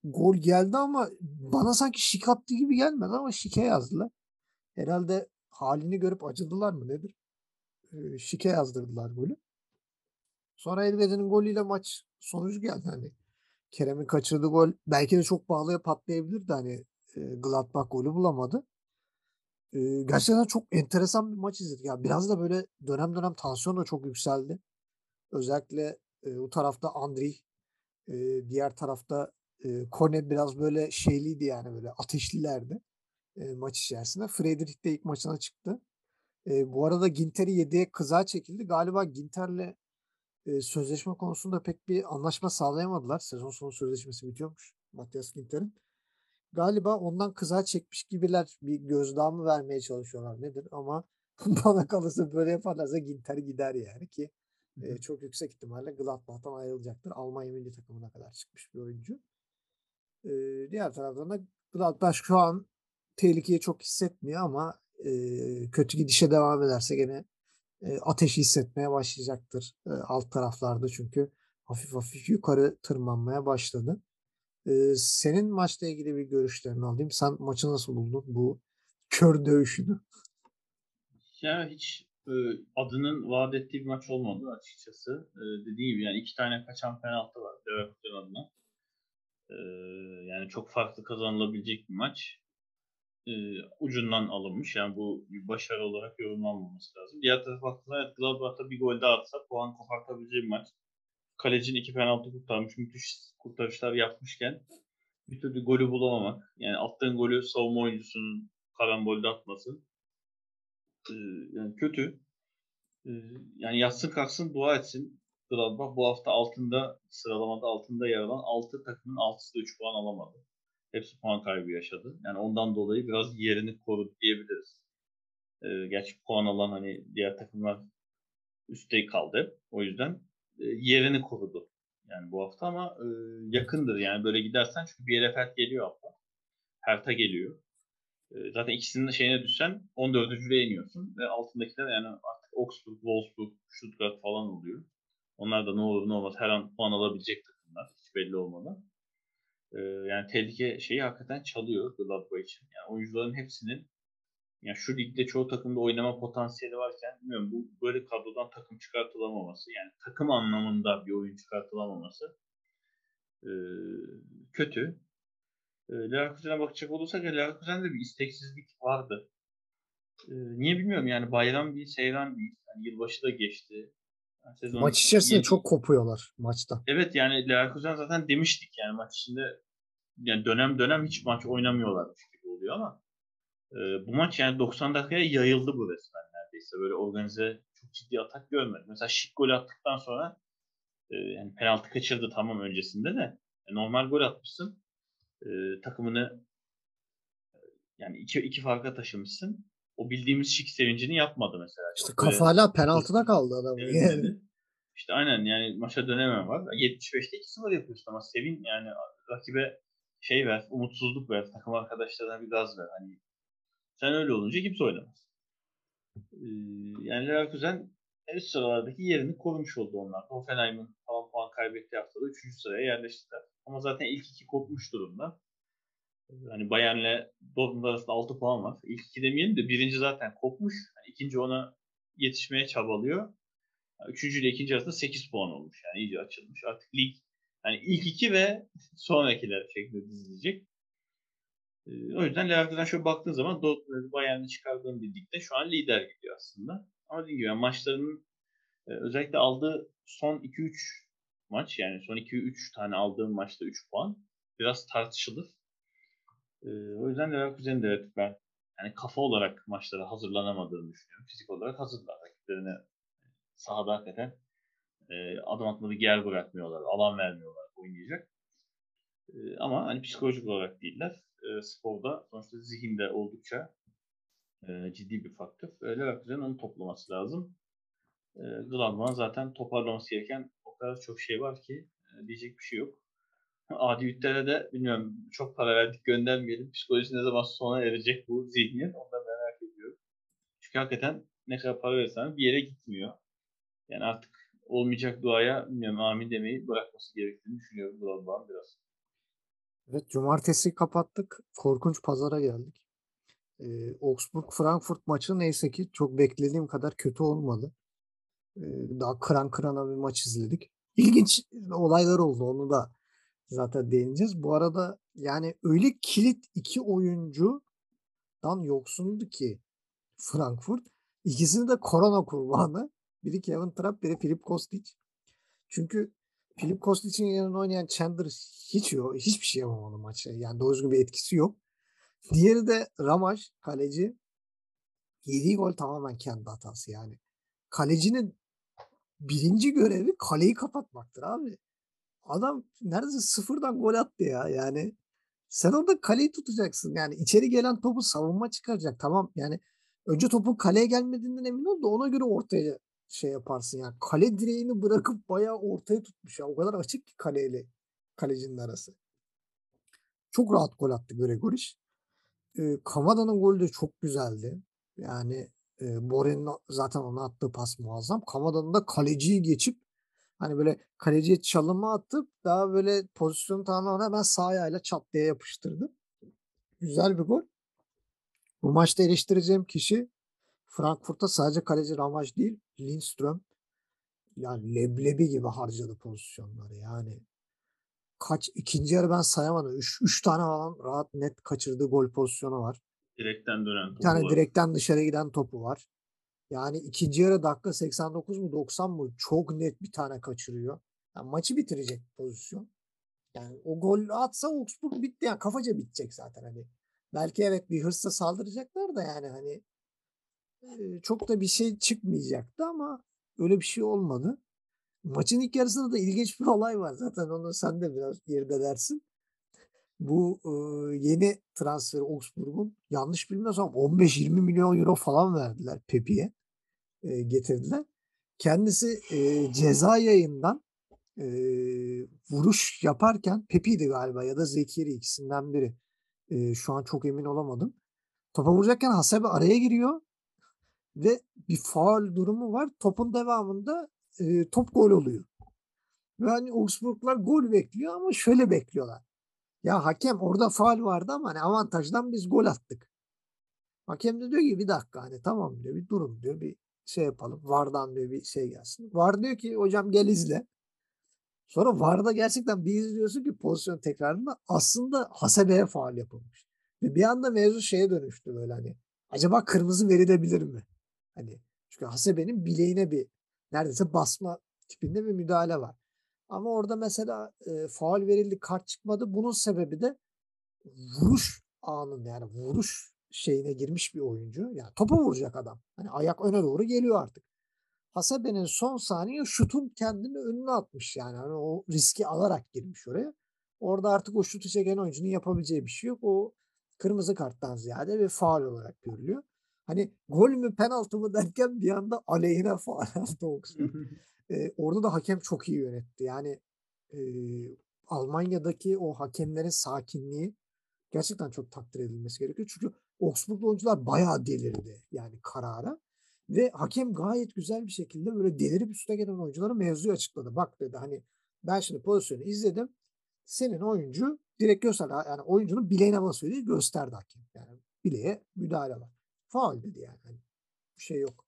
gol geldi ama bana sanki şik attı gibi gelmedi ama şike yazdılar. Herhalde halini görüp acıdılar mı nedir? E, şike yazdırdılar golü. Sonra Elvedi'nin golüyle maç sonucu geldi. Hani Kerem'in kaçırdığı gol belki de çok pahalıya patlayabilirdi. Hani e, Gladbach golü bulamadı. E, gerçekten çok enteresan bir maç izledik. Yani biraz da böyle dönem dönem tansiyon da çok yükseldi. Özellikle e, bu tarafta Andri, e, diğer tarafta e, Kone biraz böyle şeyliydi yani böyle ateşlilerdi e, maç içerisinde. Friedrich de ilk maçına çıktı. E, bu arada Ginter'i 7'ye kıza çekildi. Galiba Ginter'le e, sözleşme konusunda pek bir anlaşma sağlayamadılar. Sezon sonu sözleşmesi bitiyormuş Matias Ginter'in. Galiba ondan kıza çekmiş gibiler bir gözdağı mı vermeye çalışıyorlar nedir ama bana kalırsa böyle yaparlarsa Ginter gider yani ki e, çok yüksek ihtimalle Gladbach'tan ayrılacaktır. Almanya milli takımına kadar çıkmış bir oyuncu. E, diğer taraftan da Gladbach şu an tehlikeyi çok hissetmiyor ama e, kötü gidişe devam ederse gene e, ateşi hissetmeye başlayacaktır e, alt taraflarda çünkü hafif hafif yukarı tırmanmaya başladı. E, senin maçla ilgili bir görüşlerini alayım. Sen maçı nasıl buldun bu kör dövüşünü? Ya hiç e, adının vaat ettiği bir maç olmadı açıkçası. E, dediğim gibi yani iki tane kaçan penaltı var Leverkusen adına. E, yani çok farklı kazanılabilecek bir maç e, ucundan alınmış. Yani bu bir başarı olarak yorumlanmaması lazım. Diğer tarafa baktığında Gladbach'ta bir gol daha atsa puan kopartabileceği bir maç. Kalecinin iki penaltı kurtarmış, müthiş kurtarışlar yapmışken bir türlü golü bulamamak. Yani attığın golü savunma oyuncusunun karambolde atması. Ee, yani kötü. Ee, yani yatsın kalksın dua etsin. Gladbach bu hafta altında sıralamada altında yer alan 6 takımın 6'sı da 3 puan alamadı. Hepsi puan kaybı yaşadı. Yani ondan dolayı biraz yerini korudu diyebiliriz. Ee, gerçi puan alan hani diğer takımlar üstte kaldı. O yüzden e, yerini korudu. Yani bu hafta ama e, yakındır yani böyle gidersen çünkü bir Bielefeld geliyor hafta. Hertha geliyor. E, zaten ikisinin de şeyine düşsen 14. iniyorsun ve altındakiler yani artık Augsburg, Wolfsburg, Stuttgart falan oluyor. Onlar da ne olur ne olmaz her an puan alabilecek takımlar. Hiç belli olmadan. E, yani tehlike şeyi hakikaten çalıyor Gladbach için. Yani oyuncuların hepsinin yani şu ligde çoğu takımda oynama potansiyeli varken bilmiyorum bu böyle kadrodan takım çıkartılamaması yani takım anlamında bir oyun çıkartılamaması e, kötü. E, Leverkusen'e bakacak olursak Leverkusen'de bir isteksizlik vardı. E, niye bilmiyorum yani bayram bir seyran değil. Yani yılbaşı da geçti. Sezon Maç içerisinde yedi. çok kopuyorlar maçta. Evet yani Leverkusen zaten demiştik yani maç içinde yani dönem dönem hiç maç oynamıyorlarmış gibi oluyor ama e, bu maç yani 90 dakikaya yayıldı bu resmen neredeyse. Böyle organize çok ciddi atak görmedim. Mesela şık gol attıktan sonra e, yani penaltı kaçırdı tamam öncesinde de e, normal gol atmışsın. E, takımını yani iki, iki farka taşımışsın. O bildiğimiz şık sevincini yapmadı mesela. İşte kafa hala penaltıda kaldı adam. Yani. İşte aynen yani maça dönemem var. 75'te 2-0 yapıyorsun ama sevin yani rakibe şey ver, umutsuzluk ver, takım arkadaşlarına bir gaz ver. Hani sen öyle olunca kimse oynamaz. Ee, yani Leverkusen üst sıralardaki yerini korumuş oldu onlar. Hoffenheim'in falan puan kaybettiği haftada 3. sıraya yerleştiler. Ama zaten ilk iki kopmuş durumda. Hani Bayern'le Dortmund arasında 6 puan var. İlk iki demeyelim de birinci zaten kopmuş. Yani ikinci ona yetişmeye çabalıyor. Üçüncü ile ikinci arasında 8 puan olmuş. Yani iyice açılmış. Artık lig yani ilk iki ve sonrakiler şeklinde dizilecek. Ee, o yüzden Leverkusen şöyle baktığın zaman Dortmund'u Bayern'i çıkardığın bir ligde şu an lider gidiyor aslında. Ama dediğim gibi yani maçlarının e, özellikle aldığı son 2-3 maç yani son 2-3 tane aldığım maçta 3 puan biraz tartışılır. E, o yüzden Leverkusen'in de evet ben yani kafa olarak maçlara hazırlanamadığını düşünüyorum. Fizik olarak hazırlar. Rakiplerine sahada hakikaten e, adım atmadık yer bırakmıyorlar. Alan vermiyorlar oynayacak. E, ama hani psikolojik olarak değiller. E, sporda sonuçta zihinde oldukça e, ciddi bir faktör. E, Leverkusen'in onu toplaması lazım. E, Gladbach'ın zaten toparlaması gereken o kadar çok şey var ki e, diyecek bir şey yok. Adi Ütler'e de bilmiyorum çok para verdik göndermeyelim. Psikolojisi ne zaman sona erecek bu zihniyet onu da merak ediyorum. Çünkü hakikaten ne kadar para verirsen bir yere gitmiyor. Yani artık olmayacak duaya bilmiyorum amin demeyi bırakması gerektiğini düşünüyorum Gladbach'ın biraz. Evet cumartesi kapattık. Korkunç pazara geldik. Ee, Augsburg-Frankfurt maçı neyse ki çok beklediğim kadar kötü olmadı. Ee, daha kıran kırana bir maç izledik. İlginç olaylar oldu onu da zaten değineceğiz. Bu arada yani öyle kilit iki oyuncudan yoksundu ki Frankfurt. İkisini de korona kurbanı. Biri Kevin Trapp, biri Filip Kostic. Çünkü Filip Kostic'in yanında oynayan Chandler hiç yok. Hiçbir şey yapamadı maçta. Yani doğru düzgün bir etkisi yok. Diğeri de Ramaj, kaleci. Yediği gol tamamen kendi hatası yani. Kalecinin birinci görevi kaleyi kapatmaktır abi. Adam neredeyse sıfırdan gol attı ya. Yani sen orada kaleyi tutacaksın. Yani içeri gelen topu savunma çıkaracak. Tamam yani önce topun kaleye gelmediğinden emin ol da ona göre ortaya şey yaparsın. Yani kale direğini bırakıp bayağı ortaya tutmuş ya. O kadar açık ki kaleyle kalecinin arası. Çok rahat gol attı Gregoriş. E, Kamada'nın golü de çok güzeldi. Yani e, Bore'nin zaten ona attığı pas muazzam. Kamada'nın da kaleciyi geçip hani böyle kaleciye çalımı atıp daha böyle pozisyonu tamamen hemen sağ ayağıyla çat diye yapıştırdı. Güzel bir gol. Bu maçta eleştireceğim kişi Frankfurt'ta sadece kaleci Ramaj değil Lindström yani leblebi gibi harcadı pozisyonları yani. Kaç ikinci yarı ben sayamadım. Üç, üç tane falan rahat net kaçırdığı gol pozisyonu var. Direkten dönen Bir tane direkten dışarı giden topu var. Yani ikinci yarı dakika 89 mu 90 mı çok net bir tane kaçırıyor. Yani maçı bitirecek pozisyon. Yani o gol atsa Augsburg bitti yani kafaca bitecek zaten hani. Belki evet bir hırsla saldıracaklar da yani hani çok da bir şey çıkmayacaktı ama öyle bir şey olmadı. Maçın ilk yarısında da ilginç bir olay var. Zaten onu sen de biraz geride dersin. Bu e, yeni transfer Augsburg'un yanlış bilmiyorsam 15-20 milyon euro falan verdiler Pepi'ye. E, getirdiler. Kendisi e, ceza yayından e, vuruş yaparken Pepi'ydi galiba ya da Zekiri ikisinden biri. E, şu an çok emin olamadım. Topa vuracakken Hasebe araya giriyor ve bir faal durumu var. Topun devamında e, top gol oluyor. Ve hani Augsburglar gol bekliyor ama şöyle bekliyorlar. Ya hakem orada faal vardı ama hani avantajdan biz gol attık. Hakem de diyor ki bir dakika hani tamam diyor bir durun diyor bir şey yapalım. Vardan diyor bir şey gelsin. Var diyor ki hocam gel izle. Sonra Varda gerçekten bir izliyorsun ki pozisyon tekrarında aslında Hasebe'ye faal yapılmış. Ve bir anda mevzu şeye dönüştü böyle hani. Acaba kırmızı verilebilir mi? Hani çünkü Hasebe'nin bileğine bir neredeyse basma tipinde bir müdahale var. Ama orada mesela e, faal verildi, kart çıkmadı. Bunun sebebi de vuruş anında yani vuruş şeyine girmiş bir oyuncu. Yani topu vuracak adam. Hani ayak öne doğru geliyor artık. Hasebe'nin son saniye şutun kendini önüne atmış yani. Hani o riski alarak girmiş oraya. Orada artık o şutu çeken oyuncunun yapabileceği bir şey yok. O kırmızı karttan ziyade bir faal olarak görülüyor. Hani gol mü penaltı mı derken bir anda aleyhine faal aldı Oxford. e, orada da hakem çok iyi yönetti. Yani e, Almanya'daki o hakemlerin sakinliği gerçekten çok takdir edilmesi gerekiyor. Çünkü Augsburglu oyuncular bayağı delirdi yani karara. Ve hakem gayet güzel bir şekilde böyle delirip üstüne gelen oyunculara mevzuyu açıkladı. Bak dedi hani ben şimdi pozisyonu izledim. Senin oyuncu direkt gösterdi. Yani oyuncunun bileğine basıyor diye gösterdi hakem. Yani bileğe müdahale var. Faul dedi yani. Hani bir şey yok.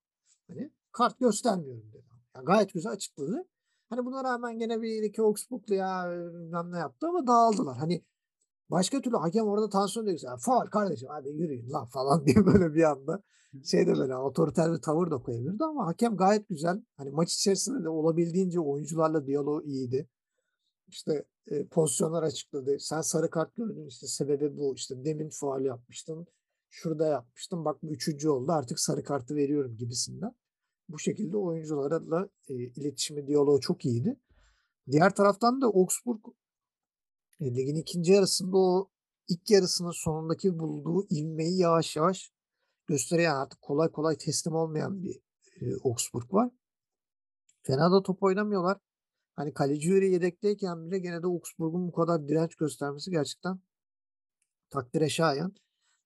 Hani kart göstermiyorum dedi. Yani gayet güzel açıkladı. Hani buna rağmen gene bir iki Augsburglu ya ne yaptı ama dağıldılar. Hani başka türlü hakem orada tansiyon diyor. Yani, Faul kardeşim hadi yürüyün lan falan diye böyle bir anda şey de böyle otoriter bir tavır da koyabilirdi ama hakem gayet güzel. Hani maç içerisinde de olabildiğince oyuncularla diyaloğu iyiydi. İşte e, pozisyonlar açıkladı. Sen sarı kart gördün işte sebebi bu. İşte demin faal yapmıştın. Şurada yapmıştım. Bak bu üçüncü oldu. Artık sarı kartı veriyorum gibisinden. Bu şekilde oyuncularla e, iletişimi, diyaloğu çok iyiydi. Diğer taraftan da Augsburg ligin ikinci yarısında o ilk yarısının sonundaki bulduğu ivmeyi yavaş yavaş gösteriyor. artık kolay kolay teslim olmayan bir e, Augsburg var. Fena da top oynamıyorlar. Hani kaleci Yuri yedekteyken bile gene de Augsburg'un bu kadar direnç göstermesi gerçekten takdire şayan.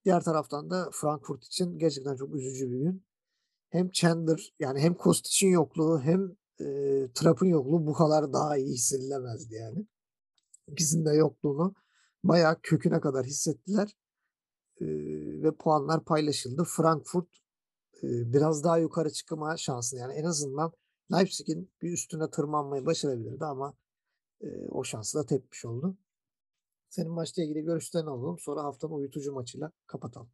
Diğer taraftan da Frankfurt için gerçekten çok üzücü bir gün. Hem Chandler yani hem Kostic'in yokluğu hem e, Trapp'ın yokluğu bu kadar daha iyi hissedilemezdi yani. İkisinin de yokluğunu bayağı köküne kadar hissettiler. E, ve puanlar paylaşıldı. Frankfurt e, biraz daha yukarı çıkma şansını yani en azından Leipzig'in bir üstüne tırmanmayı başarabilirdi ama e, o şansı da tepmiş oldu. Senin maçla ilgili görüşlerini alalım. Sonra haftanın uyutucu maçıyla kapatalım.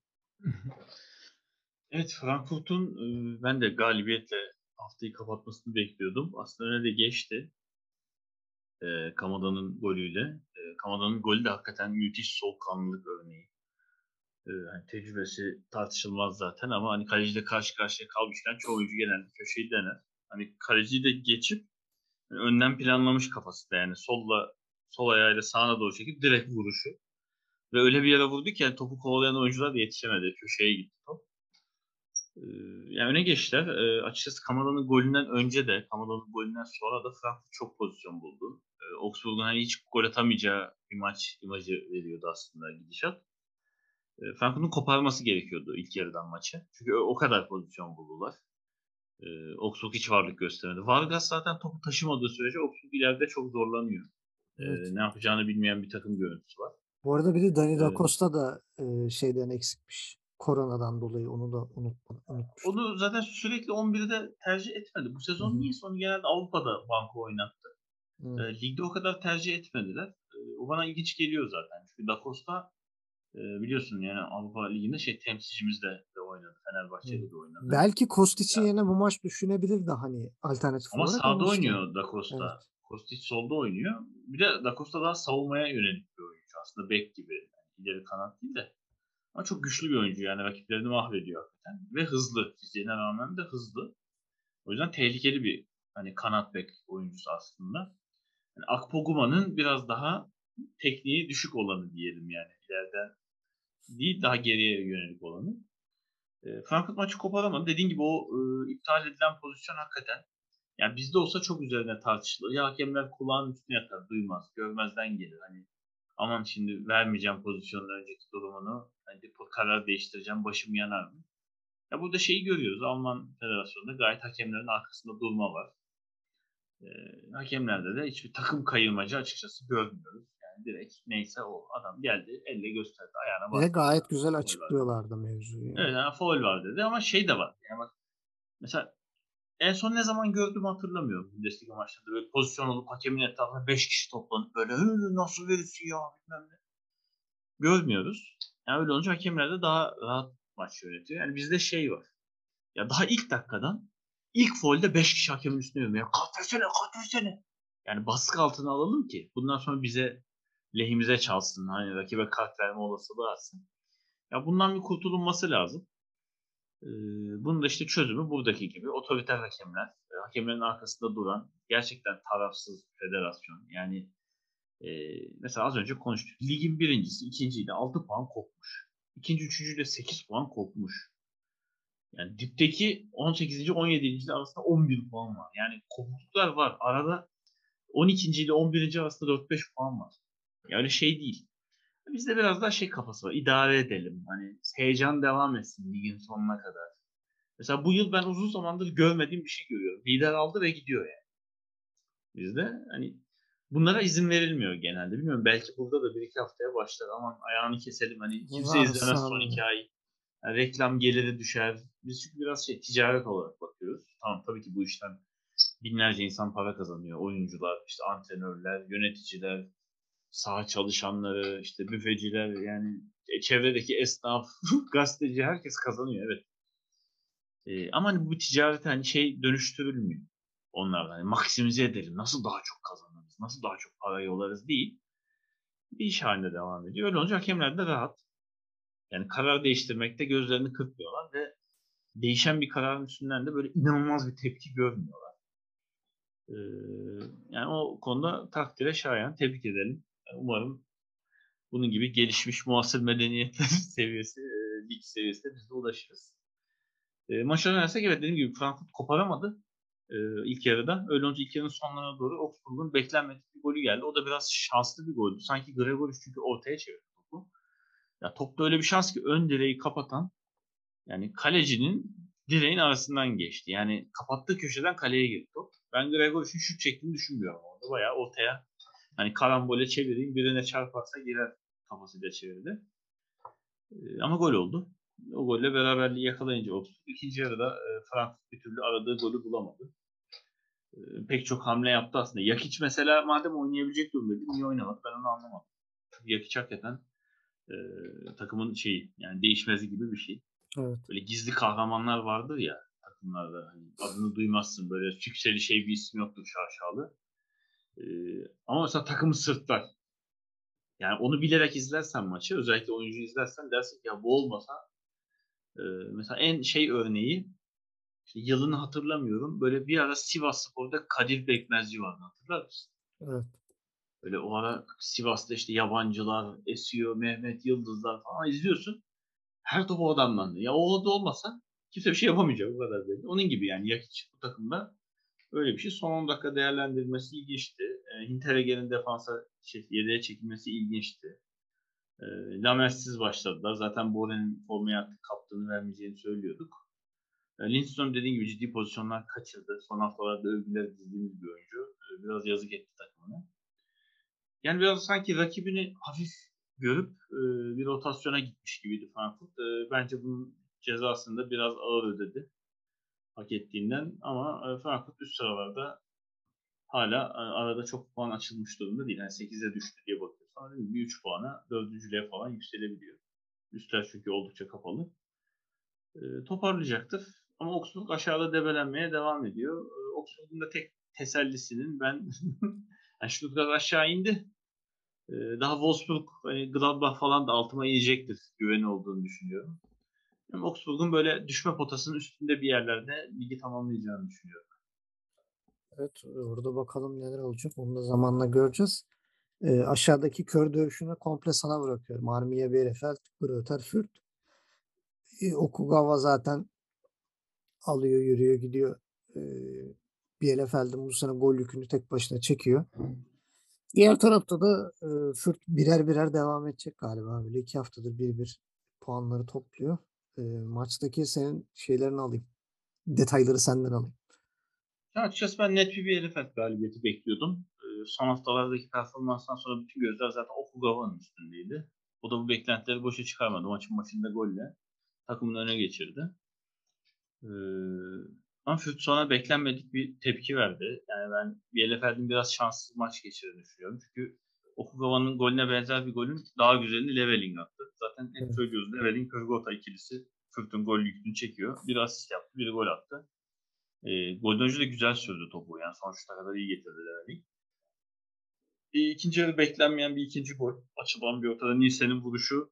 Evet Frankfurt'un ben de galibiyetle haftayı kapatmasını bekliyordum. Aslında öne de geçti. E, Kamada'nın golüyle. E, Kamada'nın golü de hakikaten müthiş soğukkanlılık örneği. E, hani tecrübesi tartışılmaz zaten ama hani kaleciyle karşı karşıya kalmışken çoğu oyuncu genelde köşeyi dener. Hani kaleciyi de geçip yani önden planlamış kafasında yani solla sol ayağıyla sağına doğru çekip direkt vuruşu. Ve öyle bir yere vurdu ki yani topu kovalayan oyuncular da yetişemedi. Köşeye gitti top. Yani öne geçtiler. Ee, açıkçası Kamala'nın golünden önce de Kamala'nın golünden sonra da Frankfurt çok pozisyon buldu. Ee, Augsburg'un hani hiç gol atamayacağı bir maç imajı veriyordu aslında gidişat. Ee, Frankfurt'un koparması gerekiyordu ilk yarıdan maçı. Çünkü o kadar pozisyon buldular. Ee, Augsburg hiç varlık göstermedi. Vargas zaten topu taşımadığı sürece Augsburg ileride çok zorlanıyor. Evet. ne yapacağını bilmeyen bir takım görüntüsü var. Bu arada bir de Dani da Costa da e, şeyden eksikmiş. Koronadan dolayı onu da unutma, Onu zaten sürekli 11'de tercih etmedi. Bu sezon Hı-hı. niyeyse onu genelde Avrupa'da banko oynattı. E, ligde o kadar tercih etmediler. E, o bana ilginç geliyor zaten. Çünkü Da Costa e, biliyorsun yani Avrupa Ligi'nde şey temsilcimiz de, de oynadı. Fenerbahçe'de de oynadı. Belki Kostic'in yani. yerine bu maç düşünebilir de hani alternatif Ama olarak. Ama sağda oynuyor Da Costa. Evet. Kostic solda oynuyor. Bir de Da Costa daha savunmaya yönelik bir oyuncu. Aslında bek gibi. Yani ileri kanat değil de. Ama çok güçlü bir oyuncu yani rakiplerini mahvediyor hakikaten. Ve hızlı. Fiziğine rağmen de hızlı. O yüzden tehlikeli bir hani kanat bek oyuncusu aslında. Yani Akpoguma'nın biraz daha tekniği düşük olanı diyelim yani ileriden değil daha geriye yönelik olanı. E, Frankfurt maçı koparamadı. Dediğim gibi o e, iptal edilen pozisyon hakikaten yani bizde olsa çok üzerine tartışılır. Ya hakemler kulağın üstüne yatar, duymaz, görmezden gelir. Hani aman şimdi vermeyeceğim pozisyonun önceki durumunu. Hani karar değiştireceğim, başım yanar mı? Ya burada şeyi görüyoruz. Alman Federasyonu'nda gayet hakemlerin arkasında durma var. Ee, hakemlerde de hiçbir takım kayırmacı açıkçası görmüyoruz. Yani direkt neyse o adam geldi elle gösterdi ayağına bastı. Ve gayet güzel açıklıyorlardı mevzuyu. Yani. Evet yani foul var dedi ama şey de var. Yani bak mesela en son ne zaman gördüm hatırlamıyorum Bundesliga maçlarında. Böyle pozisyon olup hakemin etrafında 5 kişi toplanıp böyle nasıl verirsin ya bilmem ne. Görmüyoruz. Yani öyle olunca hakemler de daha rahat maç yönetiyor. Yani bizde şey var. Ya daha ilk dakikadan ilk foulde 5 kişi hakemin üstüne yürüyor. Ya katresene katresene. Yani baskı altına alalım ki bundan sonra bize lehimize çalsın. Hani rakibe kart verme olasılığı artsın. Ya bundan bir kurtulunması lazım. Bunun da işte çözümü buradaki gibi otoriter hakemler, hakemlerin arkasında duran gerçekten tarafsız federasyon. Yani e, mesela az önce konuştuk. Ligin birincisi, ikinciyle 6 puan kopmuş. İkinci, üçüncüyle 8 puan kopmuş. Yani dipteki 18. 17. arasında 11 puan var. Yani kopukluklar var. Arada 12. ile 11. arasında 4-5 puan var. Yani şey değil. Bizde biraz daha şey kafası var. İdare edelim. Hani heyecan devam etsin ligin sonuna kadar. Mesela bu yıl ben uzun zamandır görmediğim bir şey görüyorum. Lider aldı ve gidiyor yani. Bizde hani bunlara izin verilmiyor genelde. Bilmiyorum belki burada da bir iki haftaya başlar ama ayağını keselim hani kimse Var, izlemez son iki ay. Yani reklam geliri düşer. Biz çünkü biraz şey ticaret olarak bakıyoruz. Tamam tabii ki bu işten binlerce insan para kazanıyor. Oyuncular, işte antrenörler, yöneticiler, saha çalışanları, işte büfeciler yani e, çevredeki esnaf, gazeteci herkes kazanıyor evet. Ee, ama hani bu ticarete hani şey dönüştürülmüyor. Onlardan hani maksimize edelim. Nasıl daha çok kazanırız? Nasıl daha çok para yollarız değil. Bir iş halinde devam ediyor. Öyle olunca hakemler de rahat. Yani karar değiştirmekte gözlerini kırpmıyorlar ve değişen bir kararın üstünden de böyle inanılmaz bir tepki görmüyorlar. Ee, yani o konuda takdire şayan. Tebrik edelim. Umarım bunun gibi gelişmiş muasır medeniyet seviyesi, e, lig seviyesine biz de ulaşırız. E, maça dönersek evet dediğim gibi Frankfurt koparamadı e, ilk yarıda. Öyle olunca ilk yarının sonlarına doğru Augsburg'un beklenmedik bir golü geldi. O da biraz şanslı bir goldü. Sanki Gregorius çünkü ortaya çevirdi topu. Ya topta öyle bir şans ki ön direği kapatan yani kalecinin direğin arasından geçti. Yani kapattığı köşeden kaleye girdi top. Ben Gregorius'un şut çektiğini düşünmüyorum orada. Bayağı ortaya hani karambole çevireyim birine çarparsa girer kafasıyla çevirdi. E, ama gol oldu. O golle beraberliği yakalayınca Augsburg ikinci yarıda e, Frankfurt bir türlü aradığı golü bulamadı. E, pek çok hamle yaptı aslında. Yakic mesela madem oynayabilecek durumdaydı niye oynamadı ben onu anlamadım. Çünkü Yakic hakikaten e, takımın şeyi yani değişmezi gibi bir şey. Evet. Böyle gizli kahramanlar vardır ya takımlarda hani adını duymazsın böyle yükseli şey bir isim yoktur şaşalı. E, ama mesela takımı sırtlar. Yani onu bilerek izlersen maçı özellikle oyuncu izlersen dersin ki ya bu olmasa ee, mesela en şey örneği işte yılını hatırlamıyorum. Böyle bir ara Sivas Spor'da Kadir Bekmezci vardı hatırlar mısın? Evet. Böyle o ara Sivas'ta işte yabancılar esiyor, Mehmet Yıldızlar falan izliyorsun. Her top o adamlandı. Ya o da olmasa kimse bir şey yapamayacak o kadar belli. Onun gibi yani Yakic bu takımda öyle bir şey. Son 10 dakika değerlendirilmesi ilginçti. E, Hinteregger'in defansa şey, yedeğe çekilmesi ilginçti. E, Lamersiz başladılar. Zaten Bore'nin formaya artık kaptığını vermeyeceğini söylüyorduk. E, Lindström dediğim gibi ciddi pozisyonlar kaçırdı. Son haftalarda övgüler dizdiğimiz bir oyuncu. E, biraz yazık etti takımına. Yani biraz sanki rakibini hafif görüp e, bir rotasyona gitmiş gibiydi Frankfurt. E, bence bunun cezasını da biraz ağır ödedi. Hak ettiğinden ama e, Frankfurt üst sıralarda hala e, arada çok puan açılmış durumda değil. Yani 8'e düştü diye bakıyoruz. Ama değil bir 3 puana 4. falan yükselebiliyor. Üstler çünkü oldukça kapalı. E, toparlayacaktır. Ama Augsburg aşağıda debelenmeye devam ediyor. E, Augsburg'un da tek tesellisinin ben yani Stuttgart aşağı indi. E, daha Wolfsburg, hani Gladbach falan da altıma inecektir güveni olduğunu düşünüyorum. Yani Augsburg'un böyle düşme potasının üstünde bir yerlerde ligi tamamlayacağını düşünüyorum. Evet, orada bakalım neler olacak. Onu da zamanla göreceğiz. Ee, aşağıdaki kör dövüşünü komple sana bırakıyorum. Armiye Bielefeld, Greuther Fürth. Ee, Okugawa zaten alıyor, yürüyor, gidiyor. Ee, Bielefeld'in bu sene gol yükünü tek başına çekiyor. Diğer tarafta da e, Fürth birer birer devam edecek galiba. Böyle iki haftadır bir bir puanları topluyor. E, maçtaki senin şeylerini alayım. Detayları senden alayım. Ya açıkçası ben net bir Bielefeld galibiyeti bekliyordum. Ee, son haftalardaki performanstan sonra bütün gözler zaten Okugawa'nın üstündeydi. O da bu beklentileri boşa çıkarmadı. Maçın başında golle takımın öne geçirdi. Ee, ama Fürth sonra beklenmedik bir tepki verdi. Yani ben Bielefeld'in biraz şanssız maç geçirdiğini düşünüyorum. Çünkü Okugawa'nın golüne benzer bir golün daha güzelini Leveling. Zaten hep Evet. söylüyoruz Leveling Körgota ikilisi Fürth'ün gol yükünü çekiyor. Bir asist yaptı, biri gol attı. E, golden önce de güzel sürdü topu. Yani sonuçta kadar iyi getirdi Leveling. E, ikinci yarı beklenmeyen bir ikinci gol. Açılan bir ortada Nielsen'in vuruşu.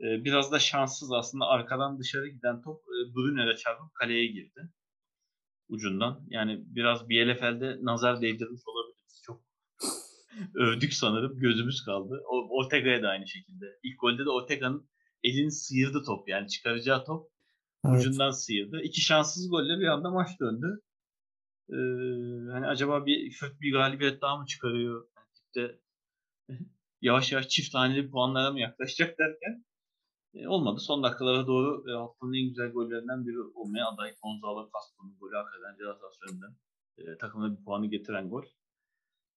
E, biraz da şanssız aslında arkadan dışarı giden top e, Brunner'e çarpıp kaleye girdi. Ucundan. Yani biraz Bielefeld'e nazar değdirmiş olabiliriz. Çok övdük sanırım. Gözümüz kaldı. O, Ortega'ya da aynı şekilde. İlk golde de Ortega'nın elini sıyırdı top. Yani çıkaracağı top Evet. Ucundan sıyırdı. İki şanssız golle bir anda maç döndü. Ee, hani acaba bir Fürth bir galibiyet daha mı çıkarıyor? Yani ligde yavaş yavaş çift taneli puanlara mı yaklaşacak derken e, olmadı. Son dakikalara doğru e, haftanın en güzel gollerinden biri olmaya aday. Gonzalo Castro'nun golü hakikaten ceza sahası önünden e, takımına bir puanı getiren gol.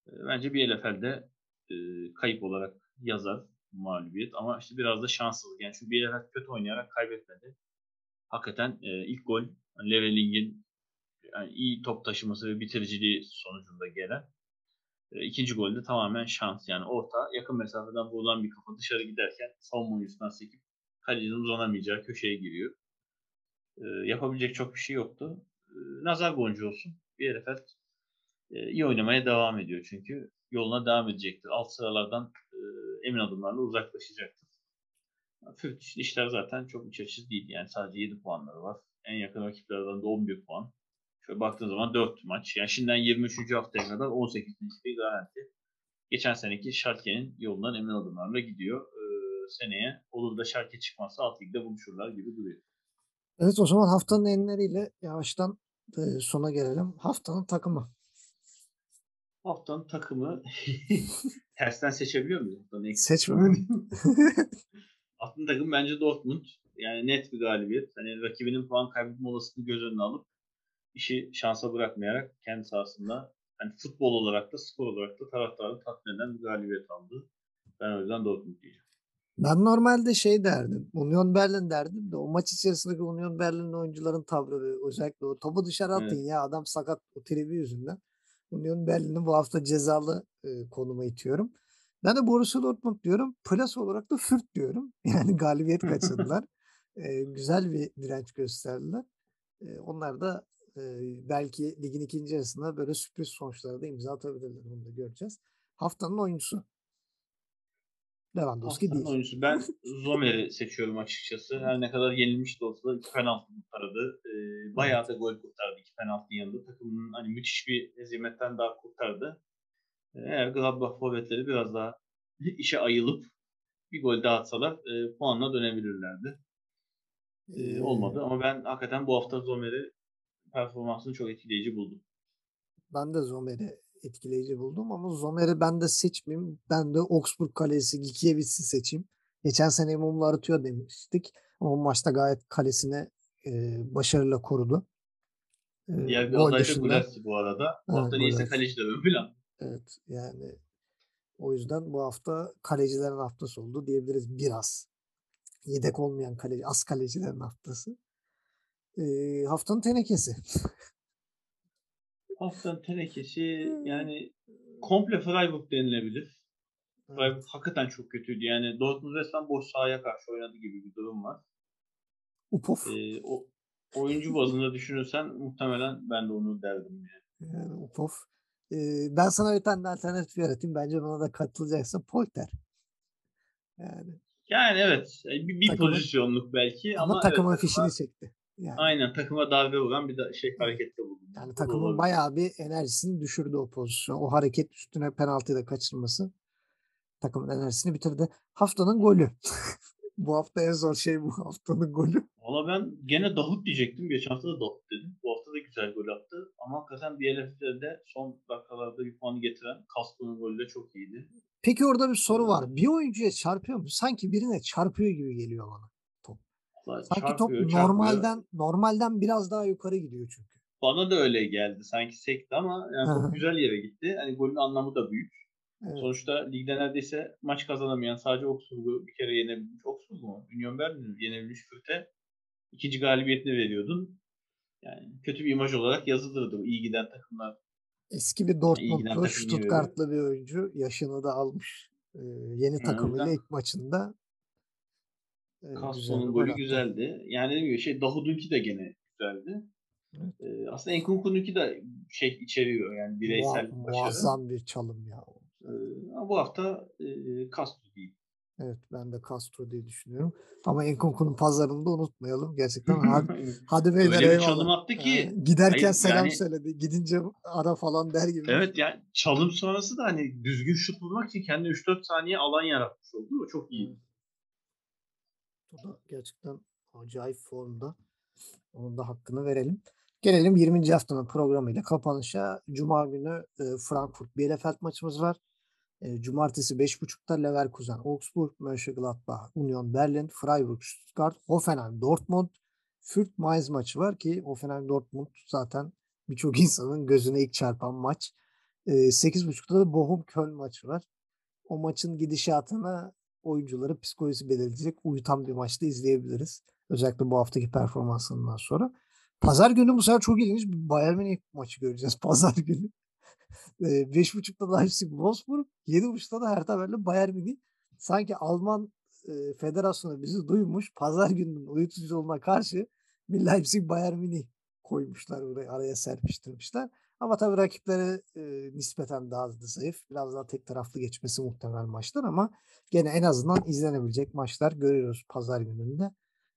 E, bence BLFL'de e, kayıp olarak yazar mağlubiyet ama işte biraz da şanssızlık. Yani çünkü BLFL kötü oynayarak kaybetmedi. Hakikaten e, ilk gol hani Leveling'in yani iyi top taşıması ve bitiriciliği sonucunda gelen. E, ikinci golde tamamen şans. Yani orta yakın mesafeden vurulan bir kafa dışarı giderken savunma oyuncusundan sekip kalecinin uzanamayacağı köşeye giriyor. E, yapabilecek çok bir şey yoktu. E, nazar boncuğu olsun. Bir herif e, iyi oynamaya devam ediyor çünkü yoluna devam edecektir. Alt sıralardan e, emin adımlarla uzaklaşacaktır. İçin işler zaten çok iç değil. Yani sadece 7 puanları var. En yakın rakiplerden de 11 puan. Şöyle baktığın zaman 4 maç. Yani şimdiden 23. haftaya kadar 18. bir garanti. Geçen seneki Schalke'nin yolundan emin adımlarla gidiyor. Ee, seneye olur da Schalke çıkmazsa alt ligde buluşurlar gibi duruyor. Evet o zaman haftanın enleriyle yavaştan e, sona gelelim. Haftanın takımı. Haftanın takımı tersten seçebiliyor muyuz? Haftanın Seçmemeli. Haftanın takımı bence Dortmund. Yani net bir galibiyet. Hani rakibinin puan kaybetme olasılığını göz önüne alıp işi şansa bırakmayarak kendi sahasında hani futbol olarak da spor olarak da taraftarı tatmin eden bir galibiyet aldı. Ben o yüzden Dortmund diyeceğim. Ben normalde şey derdim. Union Berlin derdim de o maç içerisindeki Union Berlin oyuncuların tavrı özellikle o topu dışarı atın Evet. ya adam sakat o tribi yüzünden. Union Berlin'i bu hafta cezalı e, konuma itiyorum. Ben de Borussia Dortmund diyorum. Plus olarak da Fürth diyorum. Yani galibiyet kaçırdılar. E, güzel bir direnç gösterdiler. E, onlar da e, belki ligin ikinci yarısında böyle sürpriz sonuçlara da imza atabilirler. Onu da göreceğiz. Haftanın oyuncusu. Lewandowski Haftanın değil. oyuncusu. Ben Zomer'i seçiyorum açıkçası. Her ne kadar yenilmiş de olsa da iki penaltı kurtardı. Ee, bayağı da gol kurtardı iki penaltının yanında. Takımının hani müthiş bir hezimetten daha kurtardı. Ee, Eğer Gladbach forvetleri biraz daha işe ayılıp bir gol daha atsalar e, puanla dönebilirlerdi. Ee, olmadı ama ben hakikaten bu hafta Zomer'i performansını çok etkileyici buldum. Ben de Zomer'i etkileyici buldum ama Zomer'i ben de seçmeyeyim. Ben de Augsburg kalesi Gikiewicz'i seçeyim. Geçen sene mumlu aratıyor demiştik. Ama bu maçta gayet kalesine e, başarıyla korudu. E, Diğer bir aday da Gulassi bu arada. Bu Evet, hafta neyse kaleci de ön plan. Evet yani o yüzden bu hafta kalecilerin haftası oldu diyebiliriz biraz. Yedek olmayan kaleci, az kalecilerin haftası. E, haftanın tenekesi. Haftanın tenekesi yani komple Freiburg denilebilir. Evet. Freiburg hakikaten çok kötüydü. Yani Dortmund resmen boş sahaya karşı oynadı gibi bir durum var. Upov. Ee, o oyuncu bazında düşünürsen muhtemelen ben de onu derdim yani. Yani Upov. E, ben sana bir tane alternatif yaratayım. Bence bana da katılacaksın. Polter. Yani Yani evet bir, bir Takımın- pozisyonluk belki ama, ama, takımın evet, fişini takıma- çekti. Yani, aynen takıma darbe vuran bir da, şey harekette bulundu. yani takımın olabilir. bayağı bir enerjisini düşürdü o pozisyon. O hareket üstüne penaltıyı da kaçırması takımın enerjisini bitirdi. Haftanın golü. bu hafta en zor şey bu haftanın golü. Valla ben gene Davut diyecektim. Geçen hafta da Davut dedim. Bu hafta da güzel gol attı. Ama hakikaten BLF'de son dakikalarda bir puanı getiren Castro'nun golü de çok iyiydi. Peki orada bir soru var. Bir oyuncuya çarpıyor mu? Sanki birine çarpıyor gibi geliyor bana. Sanki top çarpıyor, çarpıyor. normalden normalden biraz daha yukarı gidiyor çünkü. Bana da öyle geldi. Sanki sekti ama yani çok güzel yere gitti. Hani golün anlamı da büyük. Evet. Sonuçta ligde neredeyse maç kazanamayan sadece Augsburg'u bir kere yenebilmiş. Augsburg mu? Union Berlin'i yenebilmiş Fürth'e ikinci galibiyetini veriyordun. Yani kötü bir imaj olarak yazılırdı iyi giden takımlar. Eski bir Dortmundlu, Stuttgart'lı bir oyuncu. Yaşını da almış. Ee, yeni o takımıyla ilk maçında Castro'nun gol golü attı. güzeldi. Yani dediğim gibi şey Davud'unki de gene güzeldi. Evet. Ee, aslında Enkunku'nunki de şey içeriyor yani bireysel Muha- başarı. muazzam bir çalım ya. Ee, bu hafta e, Castro değil. Evet ben de Castro diye düşünüyorum. Ama Enkunku'nun pazarını da unutmayalım. Gerçekten hadi, hadi beyler Öyle bir çalım attı ki, Ee, giderken hayır, selam yani- söyledi. Gidince ara falan der gibi. Evet yani çalım sonrası da hani düzgün şut bulmak için kendi 3-4 saniye alan yaratmış oldu. O çok iyi. O da gerçekten acayip formda. Onun da hakkını verelim. Gelelim 20. haftanın programıyla kapanışa. Cuma günü e, Frankfurt Bielefeld maçımız var. E, Cumartesi 5.30'da Leverkusen, Augsburg, Mönchengladbach, Union Berlin, Freiburg, Stuttgart, Hoffenheim, Dortmund, Fürth Mainz maçı var ki Hoffenheim Dortmund zaten birçok insanın gözüne ilk çarpan maç. E, 8.30'da da Bochum Köln maçı var. O maçın gidişatına oyuncuları psikolojisi belirleyecek uyutan bir maçta izleyebiliriz. Özellikle bu haftaki performansından sonra. Pazar günü bu sefer çok ilginç bir Bayern Münih maçı göreceğiz pazar günü. E, 5.30'da Leipzig Wolfsburg, 7.30'da da Hertha Berlin Bayern Münih. Sanki Alman e, federasyonu bizi duymuş. Pazar gününün uyutuculuğuna karşı bir Leipzig Bayern Münih koymuşlar oraya araya serpiştirmişler. Ama tabii rakipleri e, nispeten daha da zayıf. Biraz daha tek taraflı geçmesi muhtemel maçlar ama gene en azından izlenebilecek maçlar görüyoruz pazar gününde.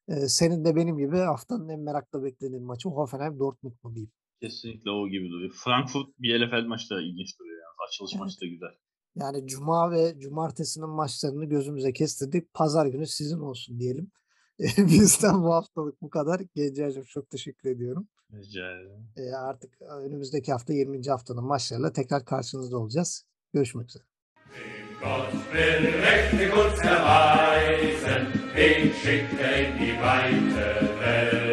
E, senin de benim gibi haftanın en merakla beklediğin maçı Hoffenheim Dortmund mu diyeyim? Kesinlikle o gibi duruyor. Frankfurt Bielefeld maçı da ilginç duruyor. Yani. Açılış Evet. maçı da güzel. Yani cuma ve cumartesinin maçlarını gözümüze kestirdik. Pazar günü sizin olsun diyelim. Bizden bu haftalık bu kadar. Gencer'cim çok teşekkür ediyorum. Rica ederim. E, artık önümüzdeki hafta 20. haftanın maçlarıyla tekrar karşınızda olacağız. Görüşmek üzere. Gott will Rechte Gunst erweisen, den schickt er in die Weite